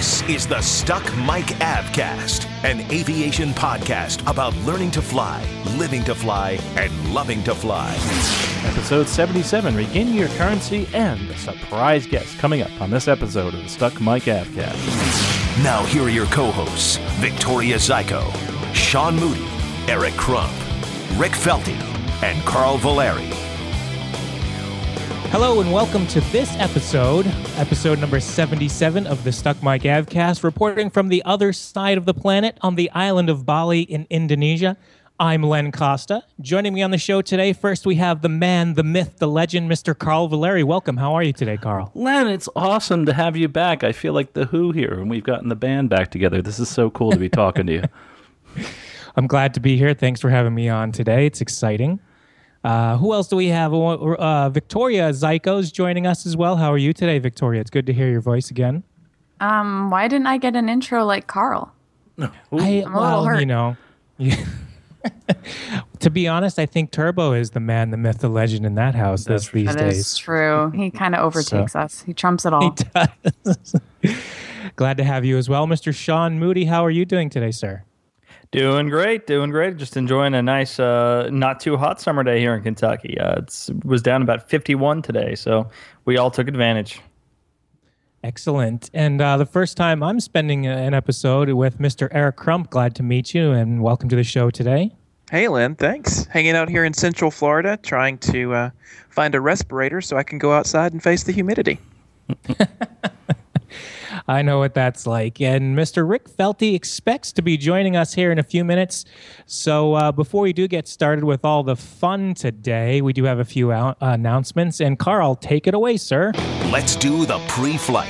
This is the Stuck Mic Avcast, an aviation podcast about learning to fly, living to fly, and loving to fly. Episode 77 Regaining Your Currency and a surprise guest coming up on this episode of the Stuck Mic Avcast. Now, here are your co hosts Victoria Zyko, Sean Moody, Eric Crump, Rick Felty, and Carl Valeri. Hello and welcome to this episode, episode number 77 of the Stuck Mic Avcast, reporting from the other side of the planet on the island of Bali in Indonesia. I'm Len Costa. Joining me on the show today, first we have the man, the myth, the legend, Mr. Carl Valeri. Welcome. How are you today, Carl? Len, it's awesome to have you back. I feel like the Who here, and we've gotten the band back together. This is so cool to be talking to you. I'm glad to be here. Thanks for having me on today. It's exciting. Uh, who else do we have? Uh, Victoria Zyko's joining us as well. How are you today, Victoria? It's good to hear your voice again. Um, why didn't I get an intro like Carl? I, I'm a little well, hurt. you know, to be honest, I think Turbo is the man, the myth, the legend in that house this, these That days. is true. He kind of overtakes us. He trumps it all. He does. Glad to have you as well, Mr. Sean Moody. How are you doing today, sir? Doing great, doing great. Just enjoying a nice, uh, not too hot summer day here in Kentucky. Uh, it was down about 51 today, so we all took advantage. Excellent. And uh, the first time I'm spending an episode with Mr. Eric Crump. Glad to meet you and welcome to the show today. Hey, Len, thanks. Hanging out here in Central Florida, trying to uh, find a respirator so I can go outside and face the humidity. I know what that's like. And Mr. Rick Felty expects to be joining us here in a few minutes. So uh, before we do get started with all the fun today, we do have a few out- announcements. And Carl, take it away, sir. Let's do the pre flight.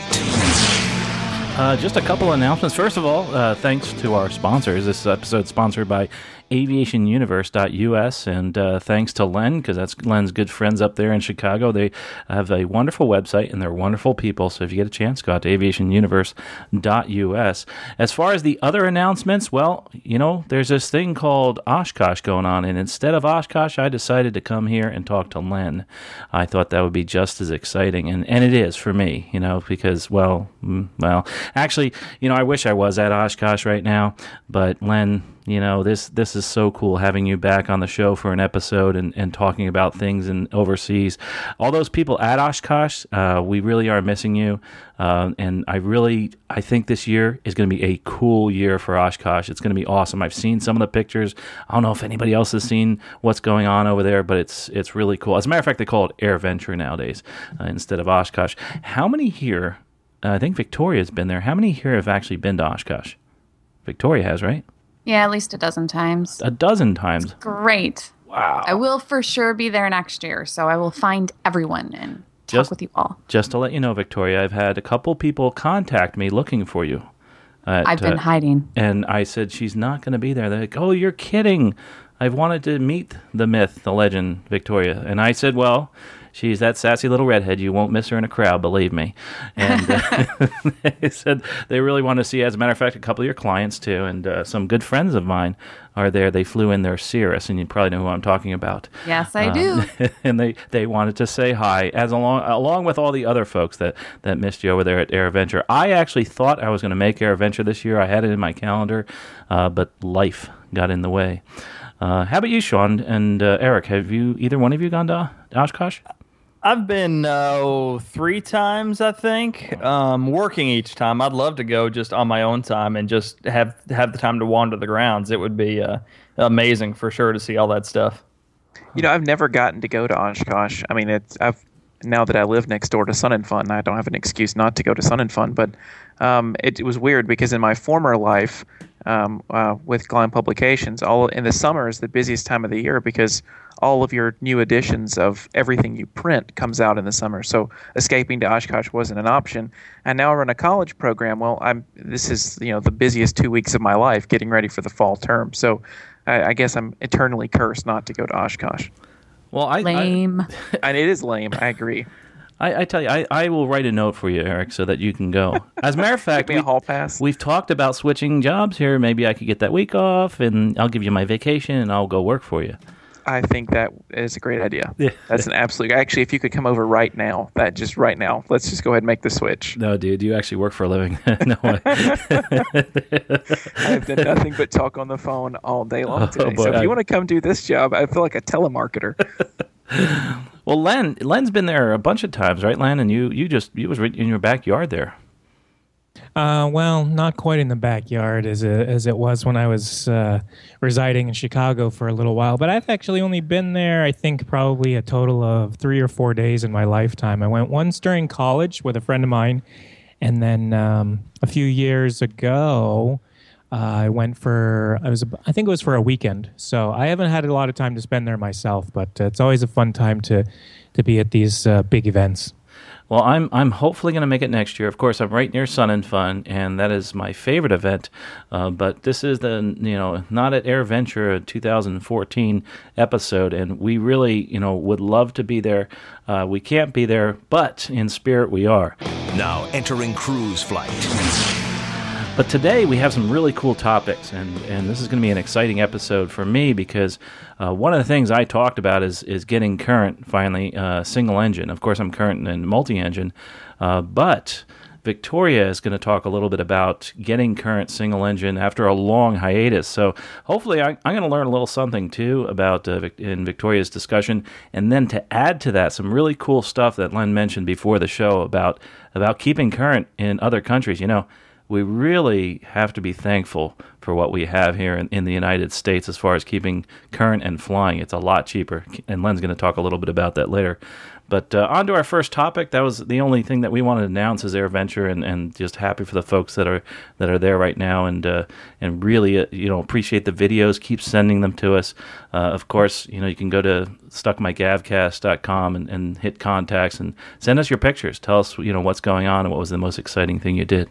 Uh, just a couple announcements. First of all, uh, thanks to our sponsors. This episode is sponsored by aviationuniverse.us, and uh, thanks to Len, because that's Len's good friends up there in Chicago. They have a wonderful website, and they're wonderful people. So if you get a chance, go out to aviationuniverse.us. As far as the other announcements, well, you know, there's this thing called Oshkosh going on, and instead of Oshkosh, I decided to come here and talk to Len. I thought that would be just as exciting, and, and it is for me, you know, because, well, mm, well, actually, you know, I wish I was at Oshkosh right now, but Len, you know this this is so cool having you back on the show for an episode and, and talking about things in overseas. All those people at oshkosh uh, we really are missing you. Uh, and i really i think this year is going to be a cool year for oshkosh. It's going to be awesome. I've seen some of the pictures. I don't know if anybody else has seen what's going on over there but it's it's really cool. As a matter of fact they call it AirVenture nowadays uh, instead of oshkosh. How many here i think victoria's been there. How many here have actually been to oshkosh? Victoria has right yeah, at least a dozen times. a dozen times. Great. Wow. I will for sure be there next year, so I will find everyone and talk with you all. Just to let you know, Victoria, I've had a couple people contact me looking for you. at, I've been uh, hiding. And I said, she's not going to be there. They're like, oh, you're kidding. I've wanted to meet the myth, the legend, Victoria. And I said, well, she's that sassy little redhead. You won't miss her in a crowd, believe me. And uh, they said they really want to see, as a matter of fact, a couple of your clients too, and uh, some good friends of mine are there. They flew in their Cirrus, and you probably know who I'm talking about. Yes, I do. and they, they wanted to say hi as along along with all the other folks that, that missed you over there at AirVenture. I actually thought I was going to make AirVenture this year. I had it in my calendar, uh, but life got in the way. Uh, how about you, Sean and uh, Eric? Have you either one of you gone to Oshkosh? I've been uh, three times, I think, um, working each time. I'd love to go just on my own time and just have have the time to wander the grounds. It would be uh, amazing for sure to see all that stuff. You know, I've never gotten to go to Oshkosh. I mean, it's I've now that I live next door to Sun and Fun, I don't have an excuse not to go to Sun and Fun. But um, it, it, was weird because in my former life um, uh, with Gleim Publications, all in the summer is the busiest time of the year because all of your new editions of everything you print comes out in the summer. So escaping to Oshkosh wasn't an option. And now I run a college program. Well, I'm this is you know the busiest two weeks of my life getting ready for the fall term. So I, I guess I'm eternally cursed not to go to Oshkosh. Well, I lame. I, and it is lame. I agree. I, I, tell you, I, I will write a note for you, Eric, so that you can go. As a matter of fact, Give me a hall pass. we've talked about switching jobs here. Maybe I could get that week off, and I'll give you my vacation, and I'll go work for you. I think that is a great idea. Yeah. That's an absolute. Actually, if you could come over right now, that just right now, let's just go ahead and make the switch. No, dude, you actually work for a living. no way. I've done nothing but talk on the phone all day long oh, today. Oh, so if you want to come do this job, I feel like a telemarketer. well, Len, Len's been there a bunch of times, right, Len? And you, you just, you was in your backyard there. Uh, well, not quite in the backyard as it, as it was when I was uh, residing in Chicago for a little while. But I've actually only been there, I think, probably a total of three or four days in my lifetime. I went once during college with a friend of mine, and then um, a few years ago, uh, I went for I was I think it was for a weekend. So I haven't had a lot of time to spend there myself, but it's always a fun time to to be at these uh, big events. Well, I'm I'm hopefully going to make it next year. Of course, I'm right near Sun and Fun, and that is my favorite event. Uh, but this is the you know not at AirVenture 2014 episode, and we really you know would love to be there. Uh, we can't be there, but in spirit we are. Now entering cruise flight. But today we have some really cool topics, and, and this is going to be an exciting episode for me because uh, one of the things I talked about is is getting current finally uh, single engine. Of course, I'm current in multi engine, uh, but Victoria is going to talk a little bit about getting current single engine after a long hiatus. So hopefully, I, am going to learn a little something too about uh, in Victoria's discussion, and then to add to that, some really cool stuff that Len mentioned before the show about about keeping current in other countries. You know we really have to be thankful for what we have here in, in the United States as far as keeping current and flying. It's a lot cheaper, and Len's going to talk a little bit about that later. But uh, on to our first topic. That was the only thing that we wanted to announce as AirVenture, and, and just happy for the folks that are that are there right now, and uh, and really uh, you know appreciate the videos. Keep sending them to us. Uh, of course, you know you can go to stuckmicavcast.com and, and hit contacts and send us your pictures. Tell us you know what's going on and what was the most exciting thing you did.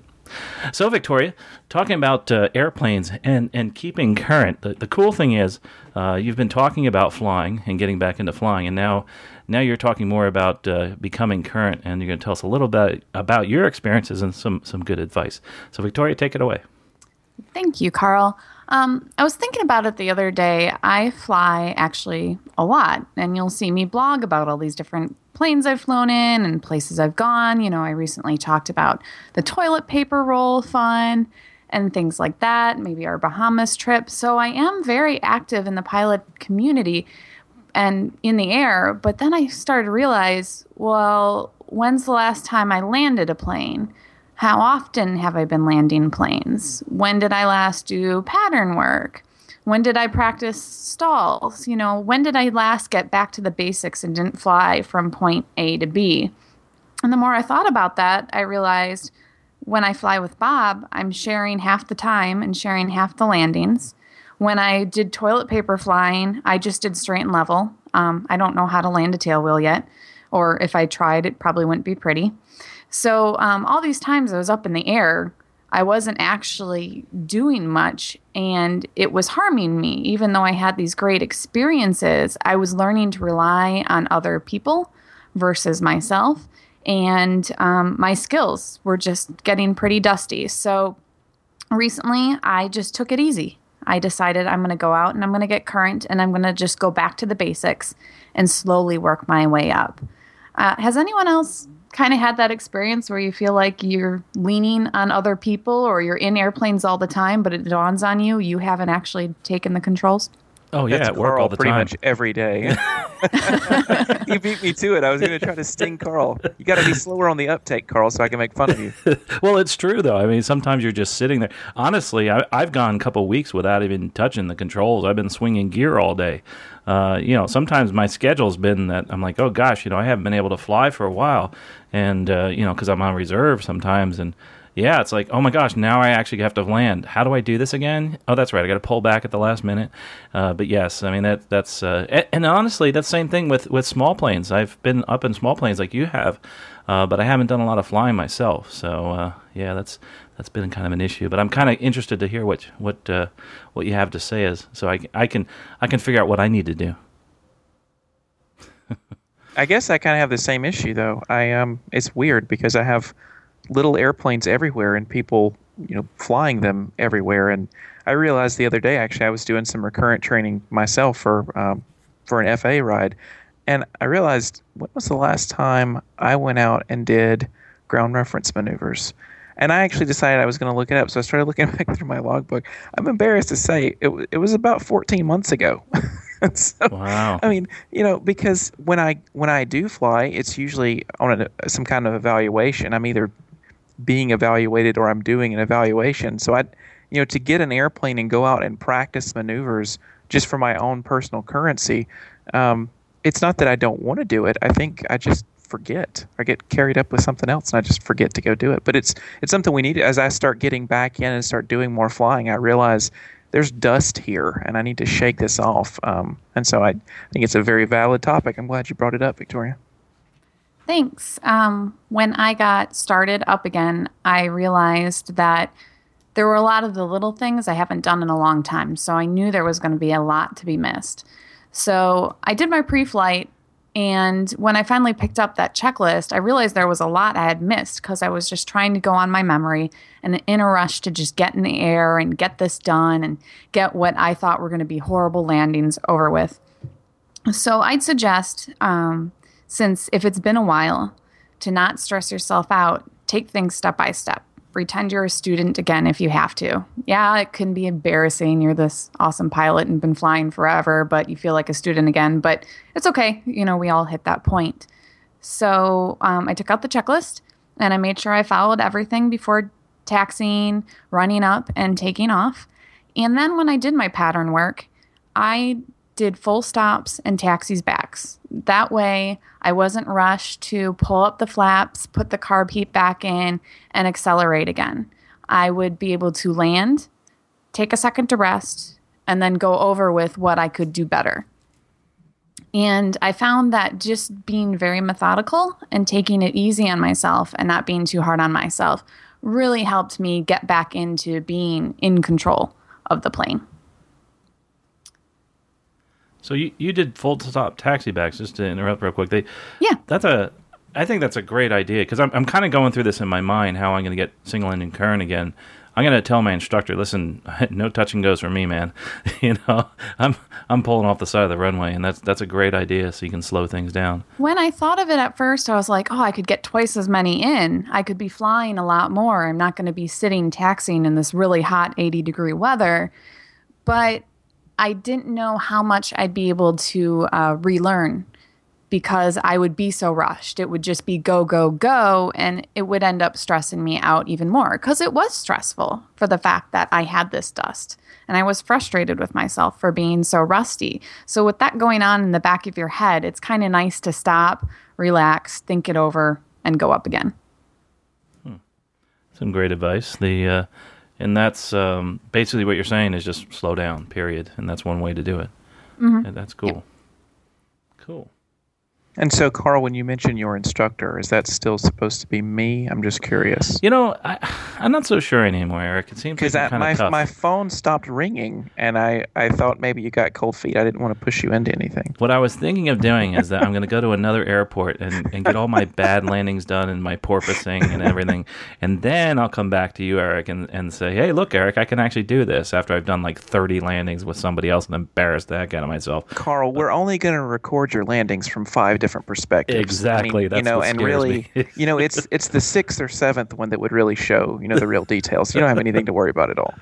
So, Victoria, talking about uh, airplanes and, and keeping current, the, the cool thing is uh, you've been talking about flying and getting back into flying, and now now you're talking more about uh, becoming current, and you're going to tell us a little bit about your experiences and some, some good advice. So, Victoria, take it away. Thank you, Carl. Um, I was thinking about it the other day. I fly actually a lot, and you'll see me blog about all these different planes I've flown in and places I've gone. You know, I recently talked about the toilet paper roll fun and things like that, maybe our Bahamas trip. So I am very active in the pilot community and in the air. But then I started to realize, well, when's the last time I landed a plane? How often have I been landing planes? When did I last do pattern work? When did I practice stalls? You know, when did I last get back to the basics and didn't fly from point A to B? And the more I thought about that, I realized when I fly with Bob, I'm sharing half the time and sharing half the landings. When I did toilet paper flying, I just did straight and level. Um, I don't know how to land a tail wheel yet, or if I tried, it probably wouldn't be pretty. So um, all these times I was up in the air, I wasn't actually doing much and it was harming me. Even though I had these great experiences, I was learning to rely on other people versus myself. And um, my skills were just getting pretty dusty. So recently, I just took it easy. I decided I'm going to go out and I'm going to get current and I'm going to just go back to the basics and slowly work my way up. Uh, has anyone else kind of had that experience where you feel like you're leaning on other people or you're in airplanes all the time, but it dawns on you you haven't actually taken the controls? Oh yeah, That's at work Carl all the pretty time. much every day. you beat me to it. I was going to try to sting Carl. You got to be slower on the uptake, Carl, so I can make fun of you. well, it's true though. I mean, sometimes you're just sitting there. Honestly, I, I've gone a couple weeks without even touching the controls. I've been swinging gear all day. Uh, you know, sometimes my schedule's been that I'm like, oh gosh, you know, I haven't been able to fly for a while, and uh, you know, because I'm on reserve sometimes, and yeah, it's like, oh my gosh, now I actually have to land. How do I do this again? Oh, that's right, I got to pull back at the last minute. Uh, but yes, I mean that that's uh, and, and honestly, that's the same thing with with small planes. I've been up in small planes like you have, uh, but I haven't done a lot of flying myself. So uh, yeah, that's that's been kind of an issue. But I'm kind of interested to hear what what uh, what you have to say is so I, I can I can figure out what I need to do. I guess I kind of have the same issue though. I um, it's weird because I have little airplanes everywhere and people, you know, flying them everywhere. And I realized the other day actually I was doing some recurrent training myself for um, for an FA ride, and I realized when was the last time I went out and did ground reference maneuvers. And I actually decided I was going to look it up, so I started looking back through my logbook. I'm embarrassed to say it, it was about 14 months ago. so, Wow. I mean, you know, because when I when I do fly, it's usually on a, some kind of evaluation. I'm either being evaluated or I'm doing an evaluation. So I, you know, to get an airplane and go out and practice maneuvers just for my own personal currency, um, it's not that I don't want to do it. I think I just forget. I get carried up with something else and I just forget to go do it. But it's it's something we need. As I start getting back in and start doing more flying, I realize there's dust here and I need to shake this off. Um, and so I think it's a very valid topic. I'm glad you brought it up, Victoria. Thanks. Um, when I got started up again, I realized that there were a lot of the little things I haven't done in a long time. So I knew there was going to be a lot to be missed. So I did my pre flight. And when I finally picked up that checklist, I realized there was a lot I had missed because I was just trying to go on my memory and in a rush to just get in the air and get this done and get what I thought were going to be horrible landings over with. So I'd suggest, um, since if it's been a while, to not stress yourself out, take things step by step. Pretend you're a student again if you have to. Yeah, it can be embarrassing. You're this awesome pilot and been flying forever, but you feel like a student again. But it's okay. You know, we all hit that point. So um, I took out the checklist and I made sure I followed everything before taxiing, running up, and taking off. And then when I did my pattern work, I did full stops and taxis backs. That way, I wasn't rushed to pull up the flaps, put the carb heat back in, and accelerate again. I would be able to land, take a second to rest, and then go over with what I could do better. And I found that just being very methodical and taking it easy on myself and not being too hard on myself really helped me get back into being in control of the plane. So you, you did full stop taxi backs just to interrupt real quick. They Yeah. that's a I think that's a great idea because I'm I'm kind of going through this in my mind how I'm going to get single engine current again. I'm going to tell my instructor, listen, no touch and goes for me, man. you know, I'm I'm pulling off the side of the runway, and that's that's a great idea. So you can slow things down. When I thought of it at first, I was like, oh, I could get twice as many in. I could be flying a lot more. I'm not going to be sitting taxiing in this really hot 80 degree weather. But I didn't know how much I'd be able to uh, relearn because I would be so rushed. It would just be go, go, go. And it would end up stressing me out even more because it was stressful for the fact that I had this dust. And I was frustrated with myself for being so rusty. So, with that going on in the back of your head, it's kind of nice to stop, relax, think it over, and go up again. Some great advice. The uh, and that's um, basically what you're saying is just slow down. Period. And that's one way to do it. And that's cool. Cool. And so, Carl, when you mention your instructor, is that still supposed to be me? I'm just curious. You know, I, I'm not so sure anymore, Eric. It seems Because like kind my of tough. my phone stopped ringing, and I, I thought maybe you got cold feet. I didn't want to push you into anything. What I was thinking of doing is that I'm going to go to another airport and, and get all my bad landings done and my porpoising and everything. And then I'll come back to you, Eric, and, and say, hey, look, Eric, I can actually do this after I've done like 30 landings with somebody else and embarrassed the heck out of myself. Carl, we're only going to record your landings from five different perspectives. Exactly, I mean, that's you know, what and really, you know, it's it's the sixth or seventh one that would really show, you know, the real details. You don't have anything to worry about at all.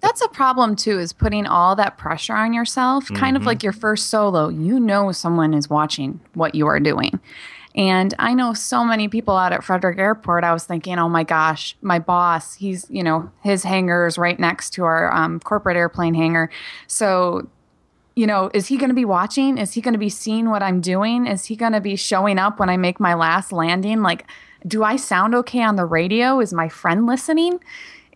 That's a problem too, is putting all that pressure on yourself. Kind of like your first solo. You know someone is watching what you are doing. And I know so many people out at Frederick Airport. I was thinking, oh my gosh, my boss, he's, you know, his hangar is right next to our um, corporate airplane hangar. So, you know, is he going to be watching? Is he going to be seeing what I'm doing? Is he going to be showing up when I make my last landing? Like, do I sound okay on the radio? Is my friend listening?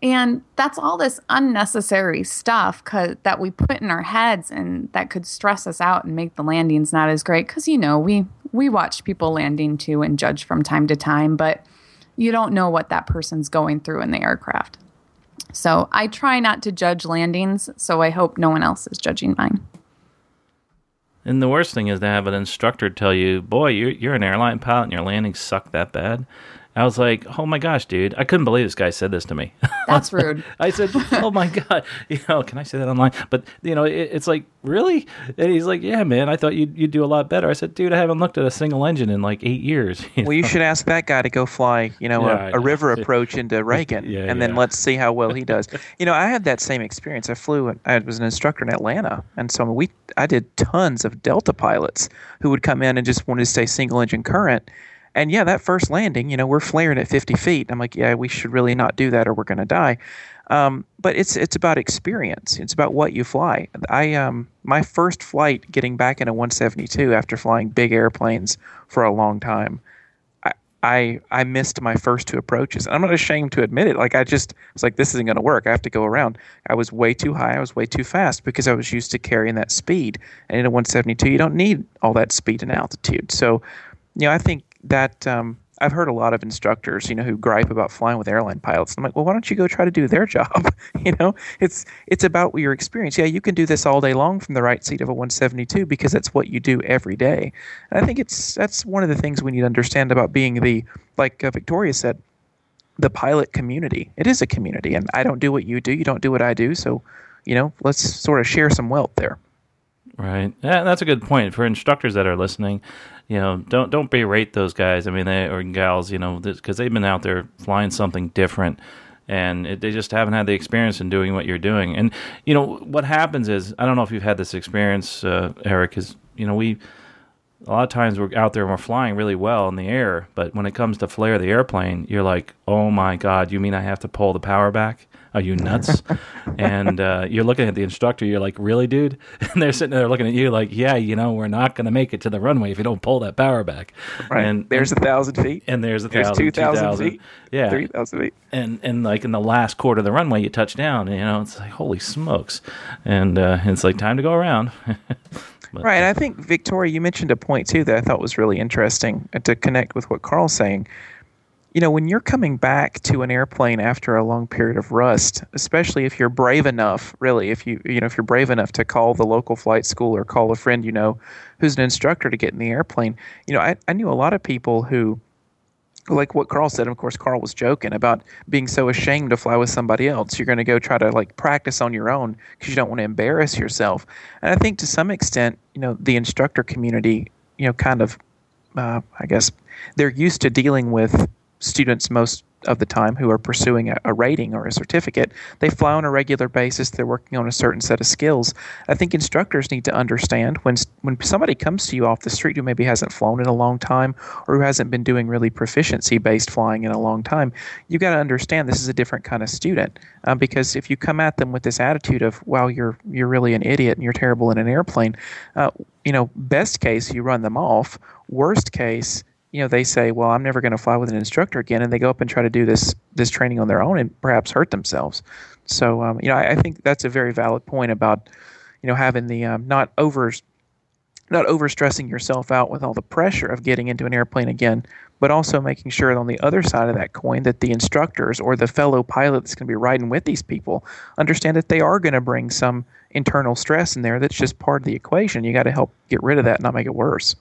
And that's all this unnecessary stuff that we put in our heads and that could stress us out and make the landings not as great. Because, you know, we, we watch people landing too and judge from time to time, but you don't know what that person's going through in the aircraft. So I try not to judge landings, so I hope no one else is judging mine. And the worst thing is to have an instructor tell you, "Boy, you're you're an airline pilot and your landings suck that bad." I was like, "Oh my gosh, dude! I couldn't believe this guy said this to me." That's rude. I said, "Oh my god, you know, can I say that online?" But you know, it, it's like, really? And he's like, "Yeah, man, I thought you'd you'd do a lot better." I said, "Dude, I haven't looked at a single engine in like eight years." you Well, you should ask that guy to go fly, you know, Yeah, I a, know. a river approach into Reagan, Yeah, and then let's see how well he does. you know, I had that same experience. I flew. I was an instructor in Atlanta, and so we I did tons of Delta pilots who would come in and just wanted to stay single engine current. And yeah, that first landing, you know, we're flaring at 50 feet. I'm like, yeah, we should really not do that, or we're going to die. Um, but it's it's about experience. It's about what you fly. I um my first flight getting back in a 172 after flying big airplanes for a long time. I I, I missed my first two approaches. And I'm not ashamed to admit it. Like I just was like, this isn't going to work. I have to go around. I was way too high. I was way too fast because I was used to carrying that speed. And in a 172, you don't need all that speed and altitude. So, you know, I think that um, I've heard a lot of instructors, you know, who gripe about flying with airline pilots. I'm like, well, why don't you go try to do their job? you know, it's it's about your experience. Yeah, you can do this all day long from the right seat of a 172 because that's what you do every day. And I think it's that's one of the things we need to understand about being the like uh, Victoria said, the pilot community. It is a community, and I don't do what you do. You don't do what I do. So, you know, let's sort of share some wealth there. Right. Yeah, that's a good point for instructors that are listening. You know, don't don't berate those guys. I mean, they or gals. You know, because they've been out there flying something different, and it, they just haven't had the experience in doing what you're doing. And you know what happens is, I don't know if you've had this experience, uh, Eric. Is you know we a lot of times we're out there and we're flying really well in the air, but when it comes to flare the airplane, you're like, oh my god, you mean I have to pull the power back? Are you nuts? and uh, you're looking at the instructor, you're like, really, dude? And they're sitting there looking at you like, yeah, you know, we're not going to make it to the runway if you don't pull that power back. Right. And there's a thousand feet. and there's a There's thousand, two thousand 2,000. feet. Yeah. Three thousand feet. and and like in the last quarter of the runway, you touch down. You know, it's like holy smokes, and uh, it's like time to go around. But- Right. I think, Victoria, you mentioned a point too that I thought was really interesting uh, to connect with what Carl's saying. You know, when you're coming back to an airplane after a long period of rust, especially if you're brave enough, really, if you you know if you're brave enough to call the local flight school or call a friend you know who's an instructor to get in the airplane, you know, I, I knew a lot of people who like what Carl said, of course Carl was joking about being so ashamed to fly with somebody else. You're going to go try to like practice on your own because you don't want to embarrass yourself. And I think to some extent, you know, the instructor community, you know, kind of, uh, I guess, they're used to dealing with students most of the time who are pursuing a, a rating or a certificate. They fly on a regular basis. They're working on a certain set of skills. I think instructors need to understand when when somebody comes to you off the street who maybe hasn't flown in a long time or who hasn't been doing really proficiency based flying in a long time, You've got to understand this is a different kind of student. Um, because if you come at them with this attitude of "Wow, you're you're really an idiot and you're terrible in an airplane," uh, you know, best case you run them off. Worst case you know they say well i'm never going to fly with an instructor again and they go up and try to do this this training on their own and perhaps hurt themselves. So um, you know I, I think that's a very valid point about you know having the um, not over not overstressing yourself out with all the pressure of getting into an airplane again but also making sure on the other side of that coin that the instructors or the fellow pilot that's going to be riding with these people understand that they are going to bring some internal stress in there that's just part of the equation. You got to help get rid of that and not make it worse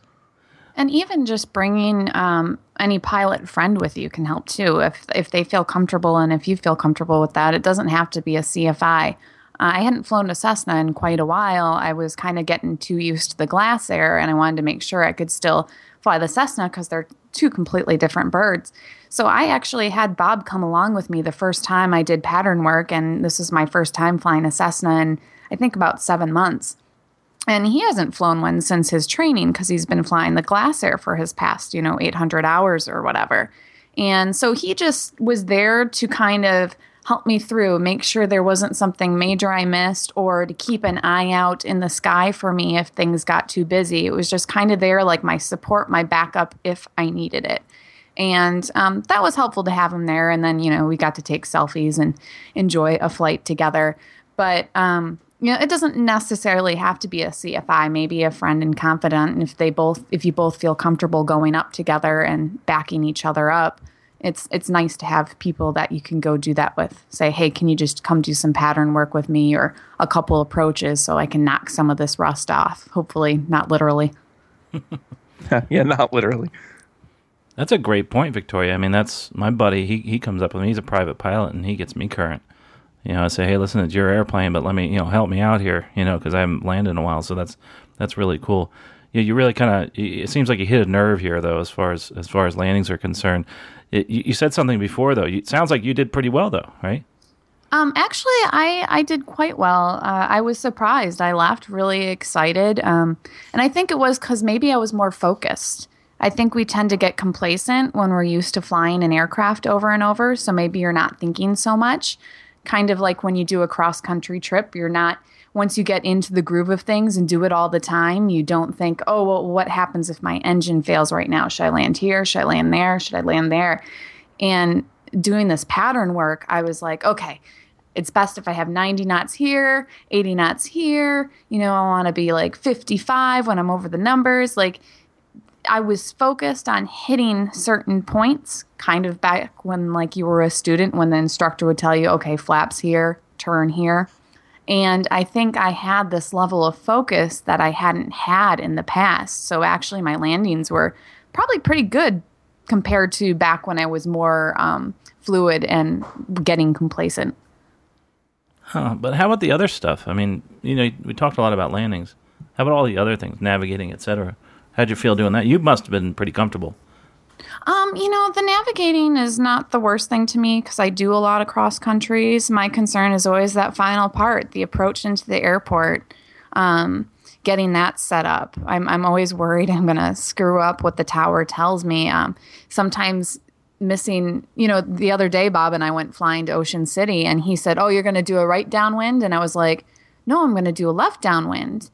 And even just bringing um, any pilot friend with you can help too. If if they feel comfortable and if you feel comfortable with that, it doesn't have to be a CFI. I hadn't flown a Cessna in quite a while. I was kind of getting too used to the Glasair, and I wanted to make sure I could still fly the Cessna because they're two completely different birds. So I actually had Bob come along with me the first time I did pattern work, and this is my first time flying a Cessna in I think about seven months. And he hasn't flown one since his training because he's been flying the Glasair for his past, you know, 800 hours or whatever. And so he just was there to kind of help me through, make sure there wasn't something major I missed, or to keep an eye out in the sky for me if things got too busy. It was just kind of there, like my support, my backup if I needed it. And um, that was helpful to have him there. And then, you know, we got to take selfies and enjoy a flight together. But, um, you know, it doesn't necessarily have to be a CFI, maybe a friend and confidant. And if they both, if you both feel comfortable going up together and backing each other up, it's it's nice to have people that you can go do that with. Say, hey, can you just come do some pattern work with me or a couple approaches so I can knock some of this rust off? Hopefully, not literally. yeah, not literally. That's a great point, Victoria. I mean, that's my buddy. He he comes up with me. He's a private pilot, and he gets me current. You know, I say, hey, listen, it's your airplane, but let me, you know, help me out here. You know, because I haven't landed in a while. So that's that's really cool. You, you really kind of. It seems like you hit a nerve here, though, as far as as far as landings are concerned. It, you, you, said something before, though. It sounds like you did pretty well, though, right? Um, actually, I I did quite well. Uh, I was surprised. I laughed, really excited, um, and I think it was because maybe I was more focused. I think we tend to get complacent when we're used to flying an aircraft over and over. So maybe you're not thinking so much. Kind of like when you do a cross country trip, you're not, once you get into the groove of things and do it all the time, you don't think, oh, well, what happens if my engine fails right now? Should I land here? Should I land there? Should I land there? And doing this pattern work, I was like, okay, it's best if I have 90 knots here, 80 knots here. You know, I want to be like 55 when I'm over the numbers. Like, I was focused on hitting certain points, kind of back when like you were a student, when the instructor would tell you, okay, flaps here, turn here. And I think I had this level of focus that I hadn't had in the past. So actually, my landings were probably pretty good compared to back when I was more um, fluid and getting complacent. Huh, but how about the other stuff? I mean, you know, we talked a lot about landings. How about all the other things, navigating, etc.? How'd you feel doing that? You must have been pretty comfortable. Um, you know, the navigating is not the worst thing to me because I do a lot of cross countries. My concern is always that final part, the approach into the airport, um, getting that set up. I'm, I'm always worried I'm going to screw up what the tower tells me. Um, sometimes missing, you know, the other day, Bob and I went flying to Ocean City and he said, Oh, you're going to do a right downwind? And I was like, No, I'm going to do a left downwind.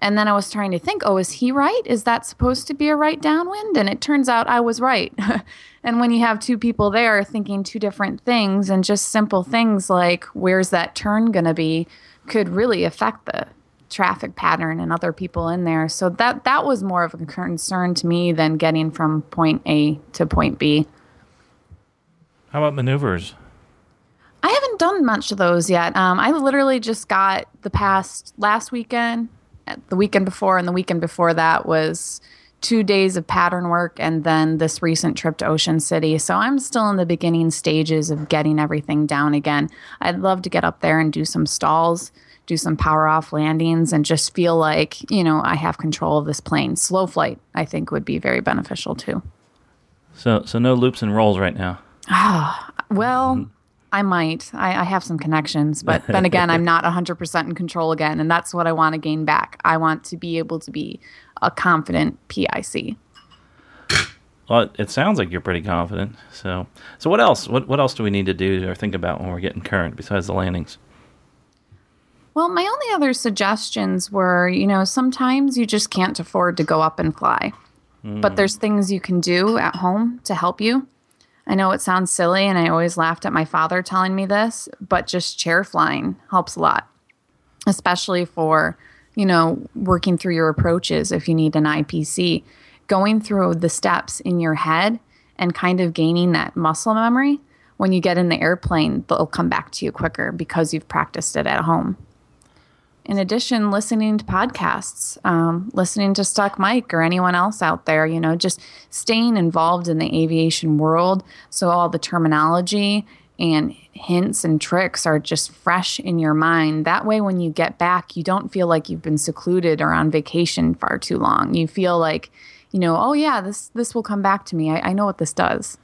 And then I was trying to think, oh, is he right? Is that supposed to be a right downwind? And it turns out I was right. and when you have two people there thinking two different things and just simple things like where's that turn going to be could really affect the traffic pattern and other people in there. So that that was more of a concern to me than getting from point A to point B. How about maneuvers? I haven't done much of those yet. Um, I literally just got the past last weekend the weekend before and the weekend before that was two days of pattern work and then this recent trip to Ocean City. So I'm still in the beginning stages of getting everything down again. I'd love to get up there and do some stalls, do some power off landings, and just feel like, you know, I have control of this plane. Slow flight, I think, would be very beneficial too. So, so no loops and rolls right now. Ah, well. I might. I, I, have some connections, but then again, I'm not 100% in control again. And that's what I want to gain back. I want to be able to be a confident PIC. Well, it sounds like you're pretty confident. So, so what else? What what else do we need to do or think about when we're getting current besides the landings? Well, my only other suggestions were, you know, sometimes you just can't afford to go up and fly, mm. but there's things you can do at home to help you. I know it sounds silly, and I always laughed at my father telling me this, but just chair flying helps a lot, especially for, you know, working through your approaches if you need an IPC. Going through the steps in your head and kind of gaining that muscle memory, when you get in the airplane, they'll come back to you quicker because you've practiced it at home in addition, listening to podcasts, um, listening to Stuck Mic or anyone else out there, you know, just staying involved in the aviation world. So all the terminology and hints and tricks are just fresh in your mind. That way, when you get back, you don't feel like you've been secluded or on vacation far too long. You feel like, you know, oh yeah, this this will come back to me. I, I know what this does.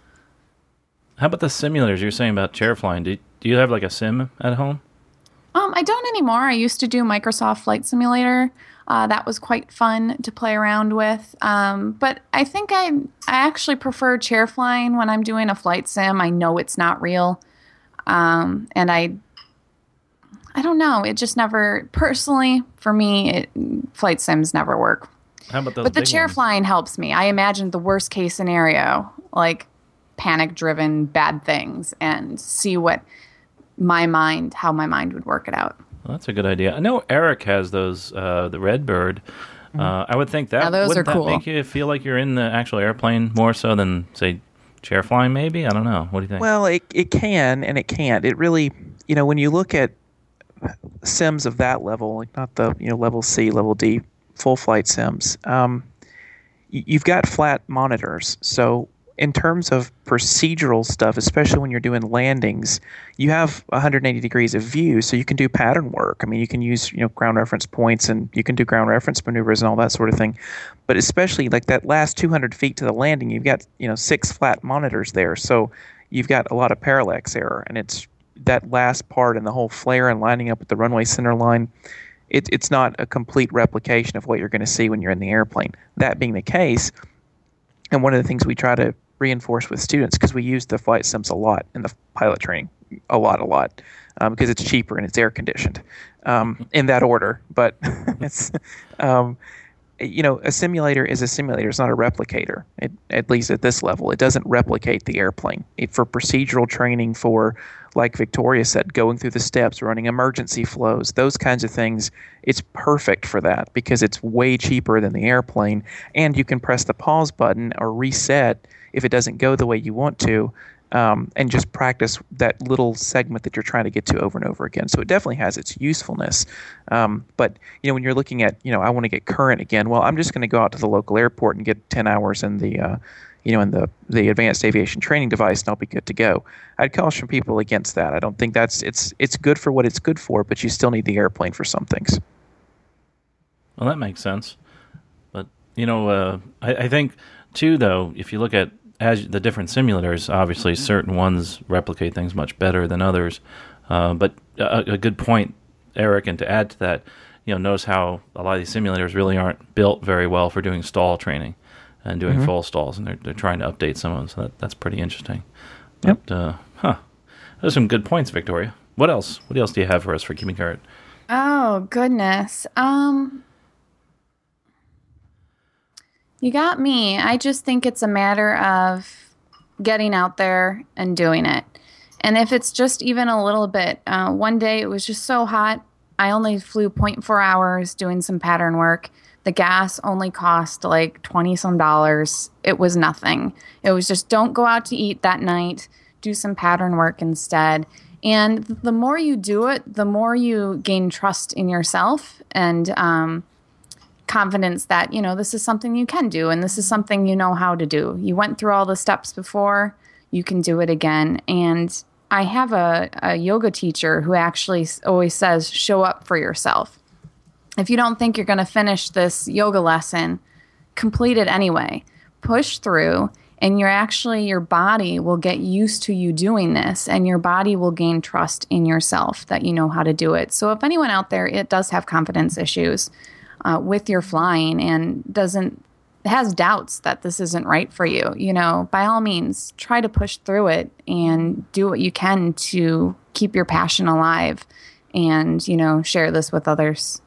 How about the simulators you're saying about chair flying? Do, do you have like a sim at home? Um, I don't anymore. I used to do Microsoft Flight Simulator. Uh, that was quite fun to play around with. Um, but I think I I actually prefer chair flying when I'm doing a flight sim. I know it's not real, um, and I I don't know. It just never personally for me. It, flight sims never work. How about those But the chair ones? flying helps me. I imagined the worst case scenario, like panic driven bad things, and see what my mind, how my mind would work it out. Well, that's a good idea. I know Eric has those, uh, the Redbird. Uh, I would think that Yeah, those wouldn't are that cool. make you feel like you're in the actual airplane more so than say chair flying. Maybe I don't know. What do you think? Well, it it can and it can't. It really, you know, when you look at sims of that level, like not the you know level C, level D, full flight sims, um, you've got flat monitors. So in terms of procedural stuff, especially when you're doing landings, you have 180 degrees of view, so you can do pattern work. I mean, you can use you know ground reference points and you can do ground reference maneuvers and all that sort of thing. But especially like that last 200 feet to the landing, you've got you know six flat monitors there, so you've got a lot of parallax error, and it's that last part and the whole flare and lining up with the runway center line. It, it's not a complete replication of what you're going to see when you're in the airplane. That being the case, and one of the things we try to reinforce with students because we use the flight sims a lot in the pilot training, a lot, a lot, um, because it's cheaper and it's air conditioned, um, in that order. But it's, um, you know, a simulator is a simulator. It's not a replicator. It, at least at this level, it doesn't replicate the airplane. It, for procedural training, for like Victoria said, going through the steps, running emergency flows, those kinds of things, it's perfect for that because it's way cheaper than the airplane, and you can press the pause button or reset if it doesn't go the way you want to. Um, and just practice that little segment that you're trying to get to over and over again. So it definitely has its usefulness. Um, but you know, when you're looking at, you know, I want to get current again. Well, I'm just going to go out to the local airport and get 10 hours in the, uh, you know, in the the advanced aviation training device, and I'll be good to go. I'd caution people against that. I don't think that's it's it's good for what it's good for, but you still need the airplane for some things. Well, that makes sense. But you know, uh, I, I think too, though, if you look at as the different simulators, obviously certain ones replicate things much better than others. Uh, but a, a good point, Eric, and to add to that, you know, notice how a lot of these simulators really aren't built very well for doing stall training and doing full stalls, and they're they're trying to update some of them. So that, that's pretty interesting. Yep. But, uh, huh. Those are some good points, Victoria. What else? What else do you have for us for keeping current? Oh goodness. Um You got me. I just think it's a matter of getting out there and doing it. And if it's just even a little bit, uh, one day it was just so hot. I only flew 0.4 hours doing some pattern work. The gas only cost like 20 some dollars. It was nothing. It was just don't go out to eat that night, do some pattern work instead. And the more you do it, the more you gain trust in yourself and um, confidence that, you know, this is something you can do and this is something you know how to do. You went through all the steps before, you can do it again. And I have a, a yoga teacher who actually always says, show up for yourself. If you don't think you're going to finish this yoga lesson, complete it anyway. Push through, and you're actually, your body will get used to you doing this, and your body will gain trust in yourself that you know how to do it. So, if anyone out there it does have confidence issues uh, with your flying and doesn't has doubts that this isn't right for you, you know, by all means, try to push through it and do what you can to keep your passion alive and, you know, share this with others.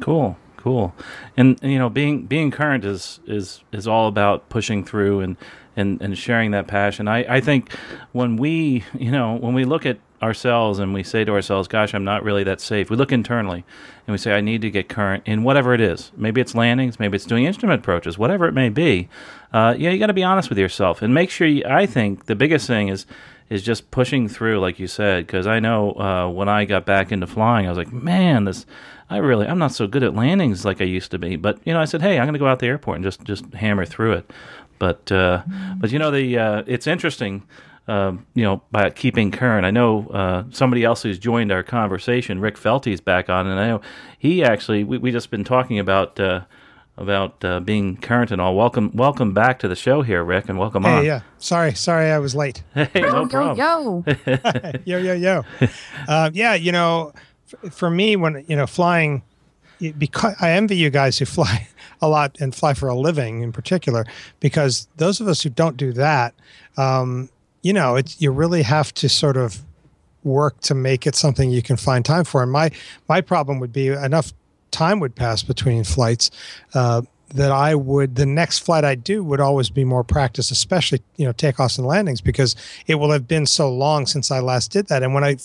Cool, cool. And, and, you know, being being current is is is all about pushing through and and and sharing that passion. I I think when we you know when we look at ourselves and we say to ourselves, "Gosh, I'm not really that safe." We look internally and we say, "I need to get current in whatever it is. Maybe it's landings, maybe it's doing instrument approaches, whatever it may be." Uh, yeah, you got to be honest with yourself and make sure. You, I think the biggest thing is is just pushing through, like you said, because I know uh, when I got back into flying, I was like, man, this, I really, I'm not so good at landings like I used to be. But you know, I said, hey, I'm going to go out the airport and just just hammer through it. But uh, but you know, the uh, it's interesting. Um, you know, by keeping current. I know uh, somebody else who's joined our conversation, Rick Felty's back on, and I know he actually, we, we just been talking about uh, about uh, being current and all. Welcome, welcome back to the show here, Rick, and welcome on. Hey, yeah. Sorry, sorry, I was late. Hey, no yo, problem. yo, yo, yo, yo. uh, yeah, you know, f- for me, when you know, flying, because I envy you guys who fly a lot and fly for a living, in particular, because those of us who don't do that, um, you know, it's you really have to sort of work to make it something you can find time for. And my my problem would be enough time would pass between flights uh, that I would the next flight I do would always be more practice, especially you know takeoffs and landings, because it will have been so long since I last did that. And when I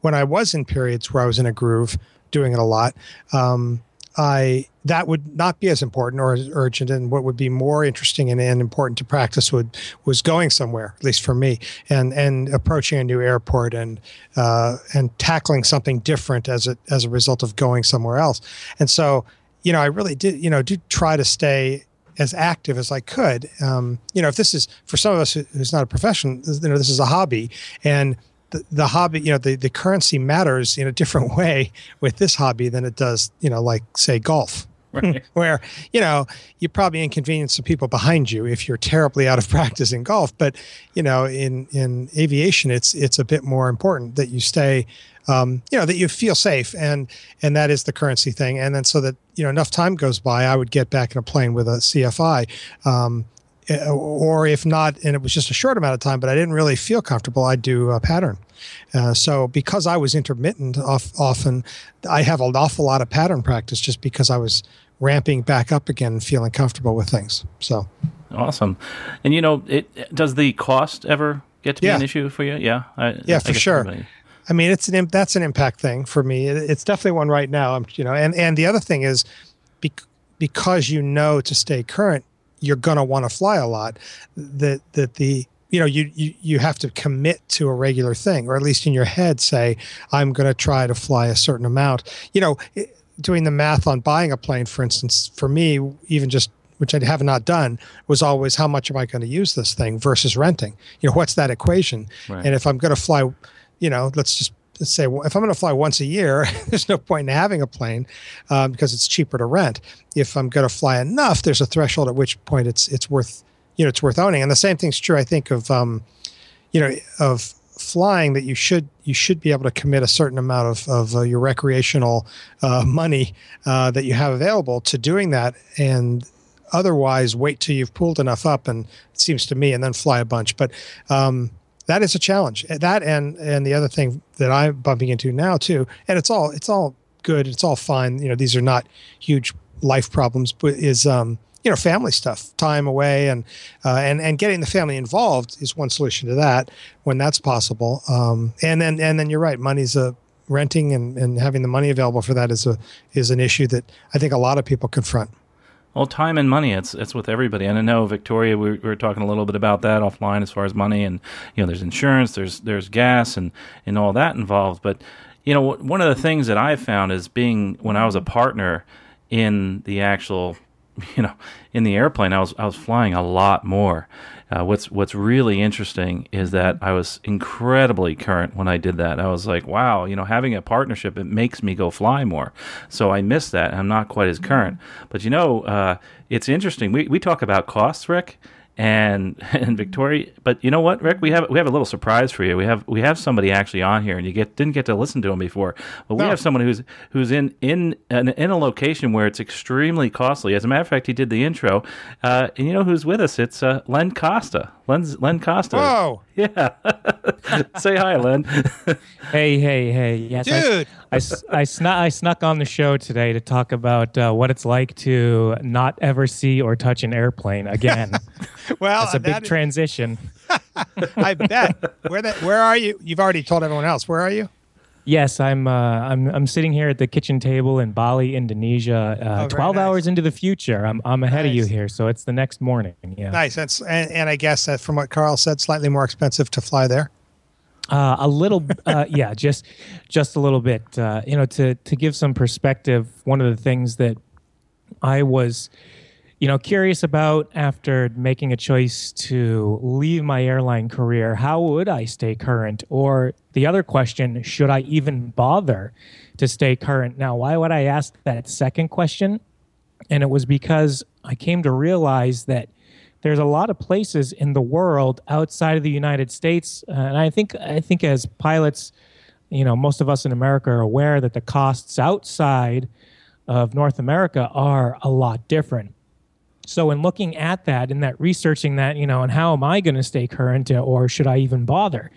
when I was in periods where I was in a groove doing it a lot, um, I that would not be as important or as urgent. And what would be more interesting and, and important to practice would was going somewhere, at least for me, and and approaching a new airport and uh, and tackling something different as a as a result of going somewhere else. And so, you know, I really did, you know, do try to stay as active as I could. Um, you know, if this is for some of us who- who's not a profession, you know, this is a hobby, and the, the hobby, you know, the, the currency matters in a different way with this hobby than it does, you know, like say golf. Right. Where you know you probably inconvenience the people behind you if you're terribly out of practice in golf, but you know in in aviation it's it's a bit more important that you stay, um, you know that you feel safe and and that is the currency thing, and then so that you know enough time goes by, I would get back in a plane with a CFI. Um, or if not, and it was just a short amount of time, but I didn't really feel comfortable, I'd do a pattern. Uh, so because I was intermittent off, often, I have an awful lot of pattern practice just because I was ramping back up again feeling comfortable with things. So Awesome. And you know, it does the cost ever get to be Yeah. an issue for you? Yeah. I, Yeah, I for sure. everybody- I mean, it's an that's an impact thing for me. It- It's definitely one right now. I'm, you know, and and the other thing is, bec- because you know to stay current, you're gonna want to fly a lot. That that the you know you, you you have to commit to a regular thing, or at least in your head say, I'm going to try to fly a certain amount. You know, doing the math on buying a plane, for instance, for me, even just which I have not done, was always how much am I going to use this thing versus renting? You know, what's that equation? Right. And if I'm going to fly, you know, let's just let's say well, if I'm going to fly once a year, there's no point in having a plane um, because it's cheaper to rent. If I'm going to fly enough, there's a threshold at which point it's it's worth you know it's worth owning. And the same thing's true, I think, of um, you know of flying that you should you should be able to commit a certain amount of, of uh, your recreational uh, money uh, that you have available to doing that and otherwise wait till you've pulled enough up and it seems to me and then fly a bunch but um, that is a challenge. That and and the other thing that i'm bumping into now too and it's all it's all good it's all fine you know these are not huge life problems but is um you know family stuff time away and uh, and and getting the family involved is one solution to that when that's possible. Um and then and then you're right money's a renting and, and having the money available for that is a is an issue that i think a lot of people confront Well, time and money, it's it's with everybody. And I know Victoria, we, we were talking a little bit about that offline as far as money, and you know, there's insurance, there's there's gas, and and all that involved. But you know, one of the things that I've found is being when I was a partner in the actual, you know, in the airplane, I was I was flying a lot more. Uh, what's what's really interesting is that I was incredibly current when I did that. I was like, wow, you know, having a partnership it makes me go fly more. So I miss that. I'm not quite as current. But you know, uh, it's interesting. We we talk about costs, Rick, and and Victoria. But you know what, Rick? We have we have a little surprise for you. We have we have somebody actually on here, and you get didn't get to listen to him before. But we No. have someone who's who's in in an, in a location where it's extremely costly. As a matter of fact, he did the intro, uh, and you know who's with us? It's uh, Len Costa. Len's, Len Costa. whoa Yeah. Say hi, Len. Hey, hey, hey. Yes, Dude. I- Dude. I, s- I, snuck, I snuck on the show today to talk about uh, what it's like to not ever see or touch an airplane again. well That's a big that- transition. i bet where that where are you you've already told everyone else where are you Yes, I'm, uh, I'm. I'm sitting here at the kitchen table in Bali, Indonesia. Uh, Oh, Twelve nice. hours into the future. I'm, I'm ahead of you here, so it's the next morning. Yeah. Nice. That's and, and I guess that from what Carl said, slightly more expensive to fly there. Uh, a little, uh, yeah, just just a little bit. Uh, you know, to to give some perspective, one of the things that I was, you know, curious about after making a choice to leave my airline career, how would I stay current? Or the other question, should I even bother to stay current? Now, why would I ask that second question? And it was because I came to realize that there's a lot of places in the world outside of the United States, uh, and I think I think as pilots, you know, most of us in America are aware that the costs outside of North America are a lot different. So, in looking at that and that researching that, you know, and how am I going to stay current, uh, or should I even bother?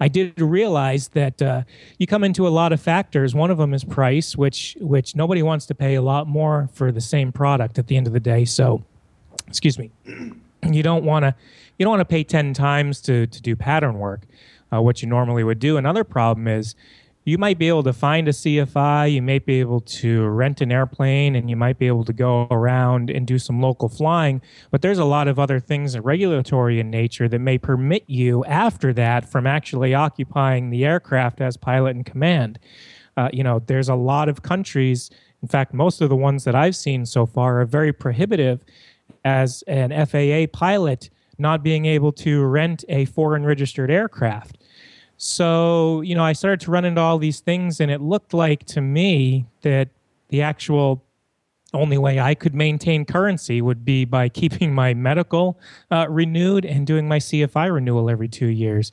I did realize that uh, you come into a lot of factors. One of them is price, which which nobody wants to pay a lot more for the same product at the end of the day. So, excuse me you don't want to you don't want to pay 10 times to to do pattern work uh, what you normally would do another problem is you might be able to find a cfi you may be able to rent an airplane and you might be able to go around and do some local flying but there's a lot of other things regulatory in nature that may permit you after that from actually occupying the aircraft as pilot in command uh, you know there's a lot of countries in fact most of the ones that i've seen so far are very prohibitive as an FAA pilot not being able to rent a foreign registered aircraft. So, you know, I started to run into all these things, and it looked like to me that the actual only way I could maintain currency would be by keeping my medical uh, renewed and doing my CFI renewal every two years.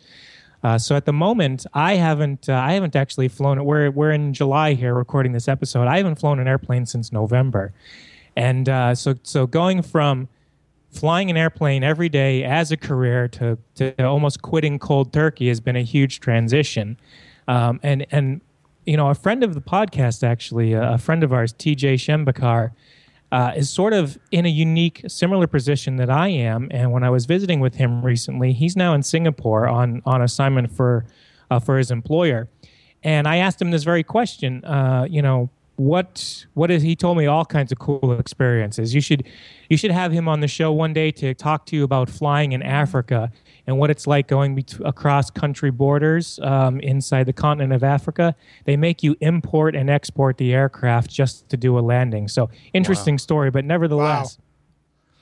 Uh, so at the moment, I haven't uh, I haven't actually flown. We're we're in July here, recording this episode. I haven't flown an airplane since November, and uh, so, so going from flying an airplane every day as a career to, to almost quitting cold turkey has been a huge transition. Um, and, and, you know, a friend of the podcast, actually, a friend of ours, TJ Shembakar, uh, is sort of in a unique, similar position that I am. And when I was visiting with him recently, he's now in Singapore on, on assignment for, uh, for his employer. And I asked him this very question, uh, you know, what what is he told me all kinds of cool experiences you should you should have him on the show one day to talk to you about flying in africa and what it's like going bet- across country borders um, inside the continent of africa they make you import and export the aircraft just to do a landing so interesting wow. story but nevertheless wow.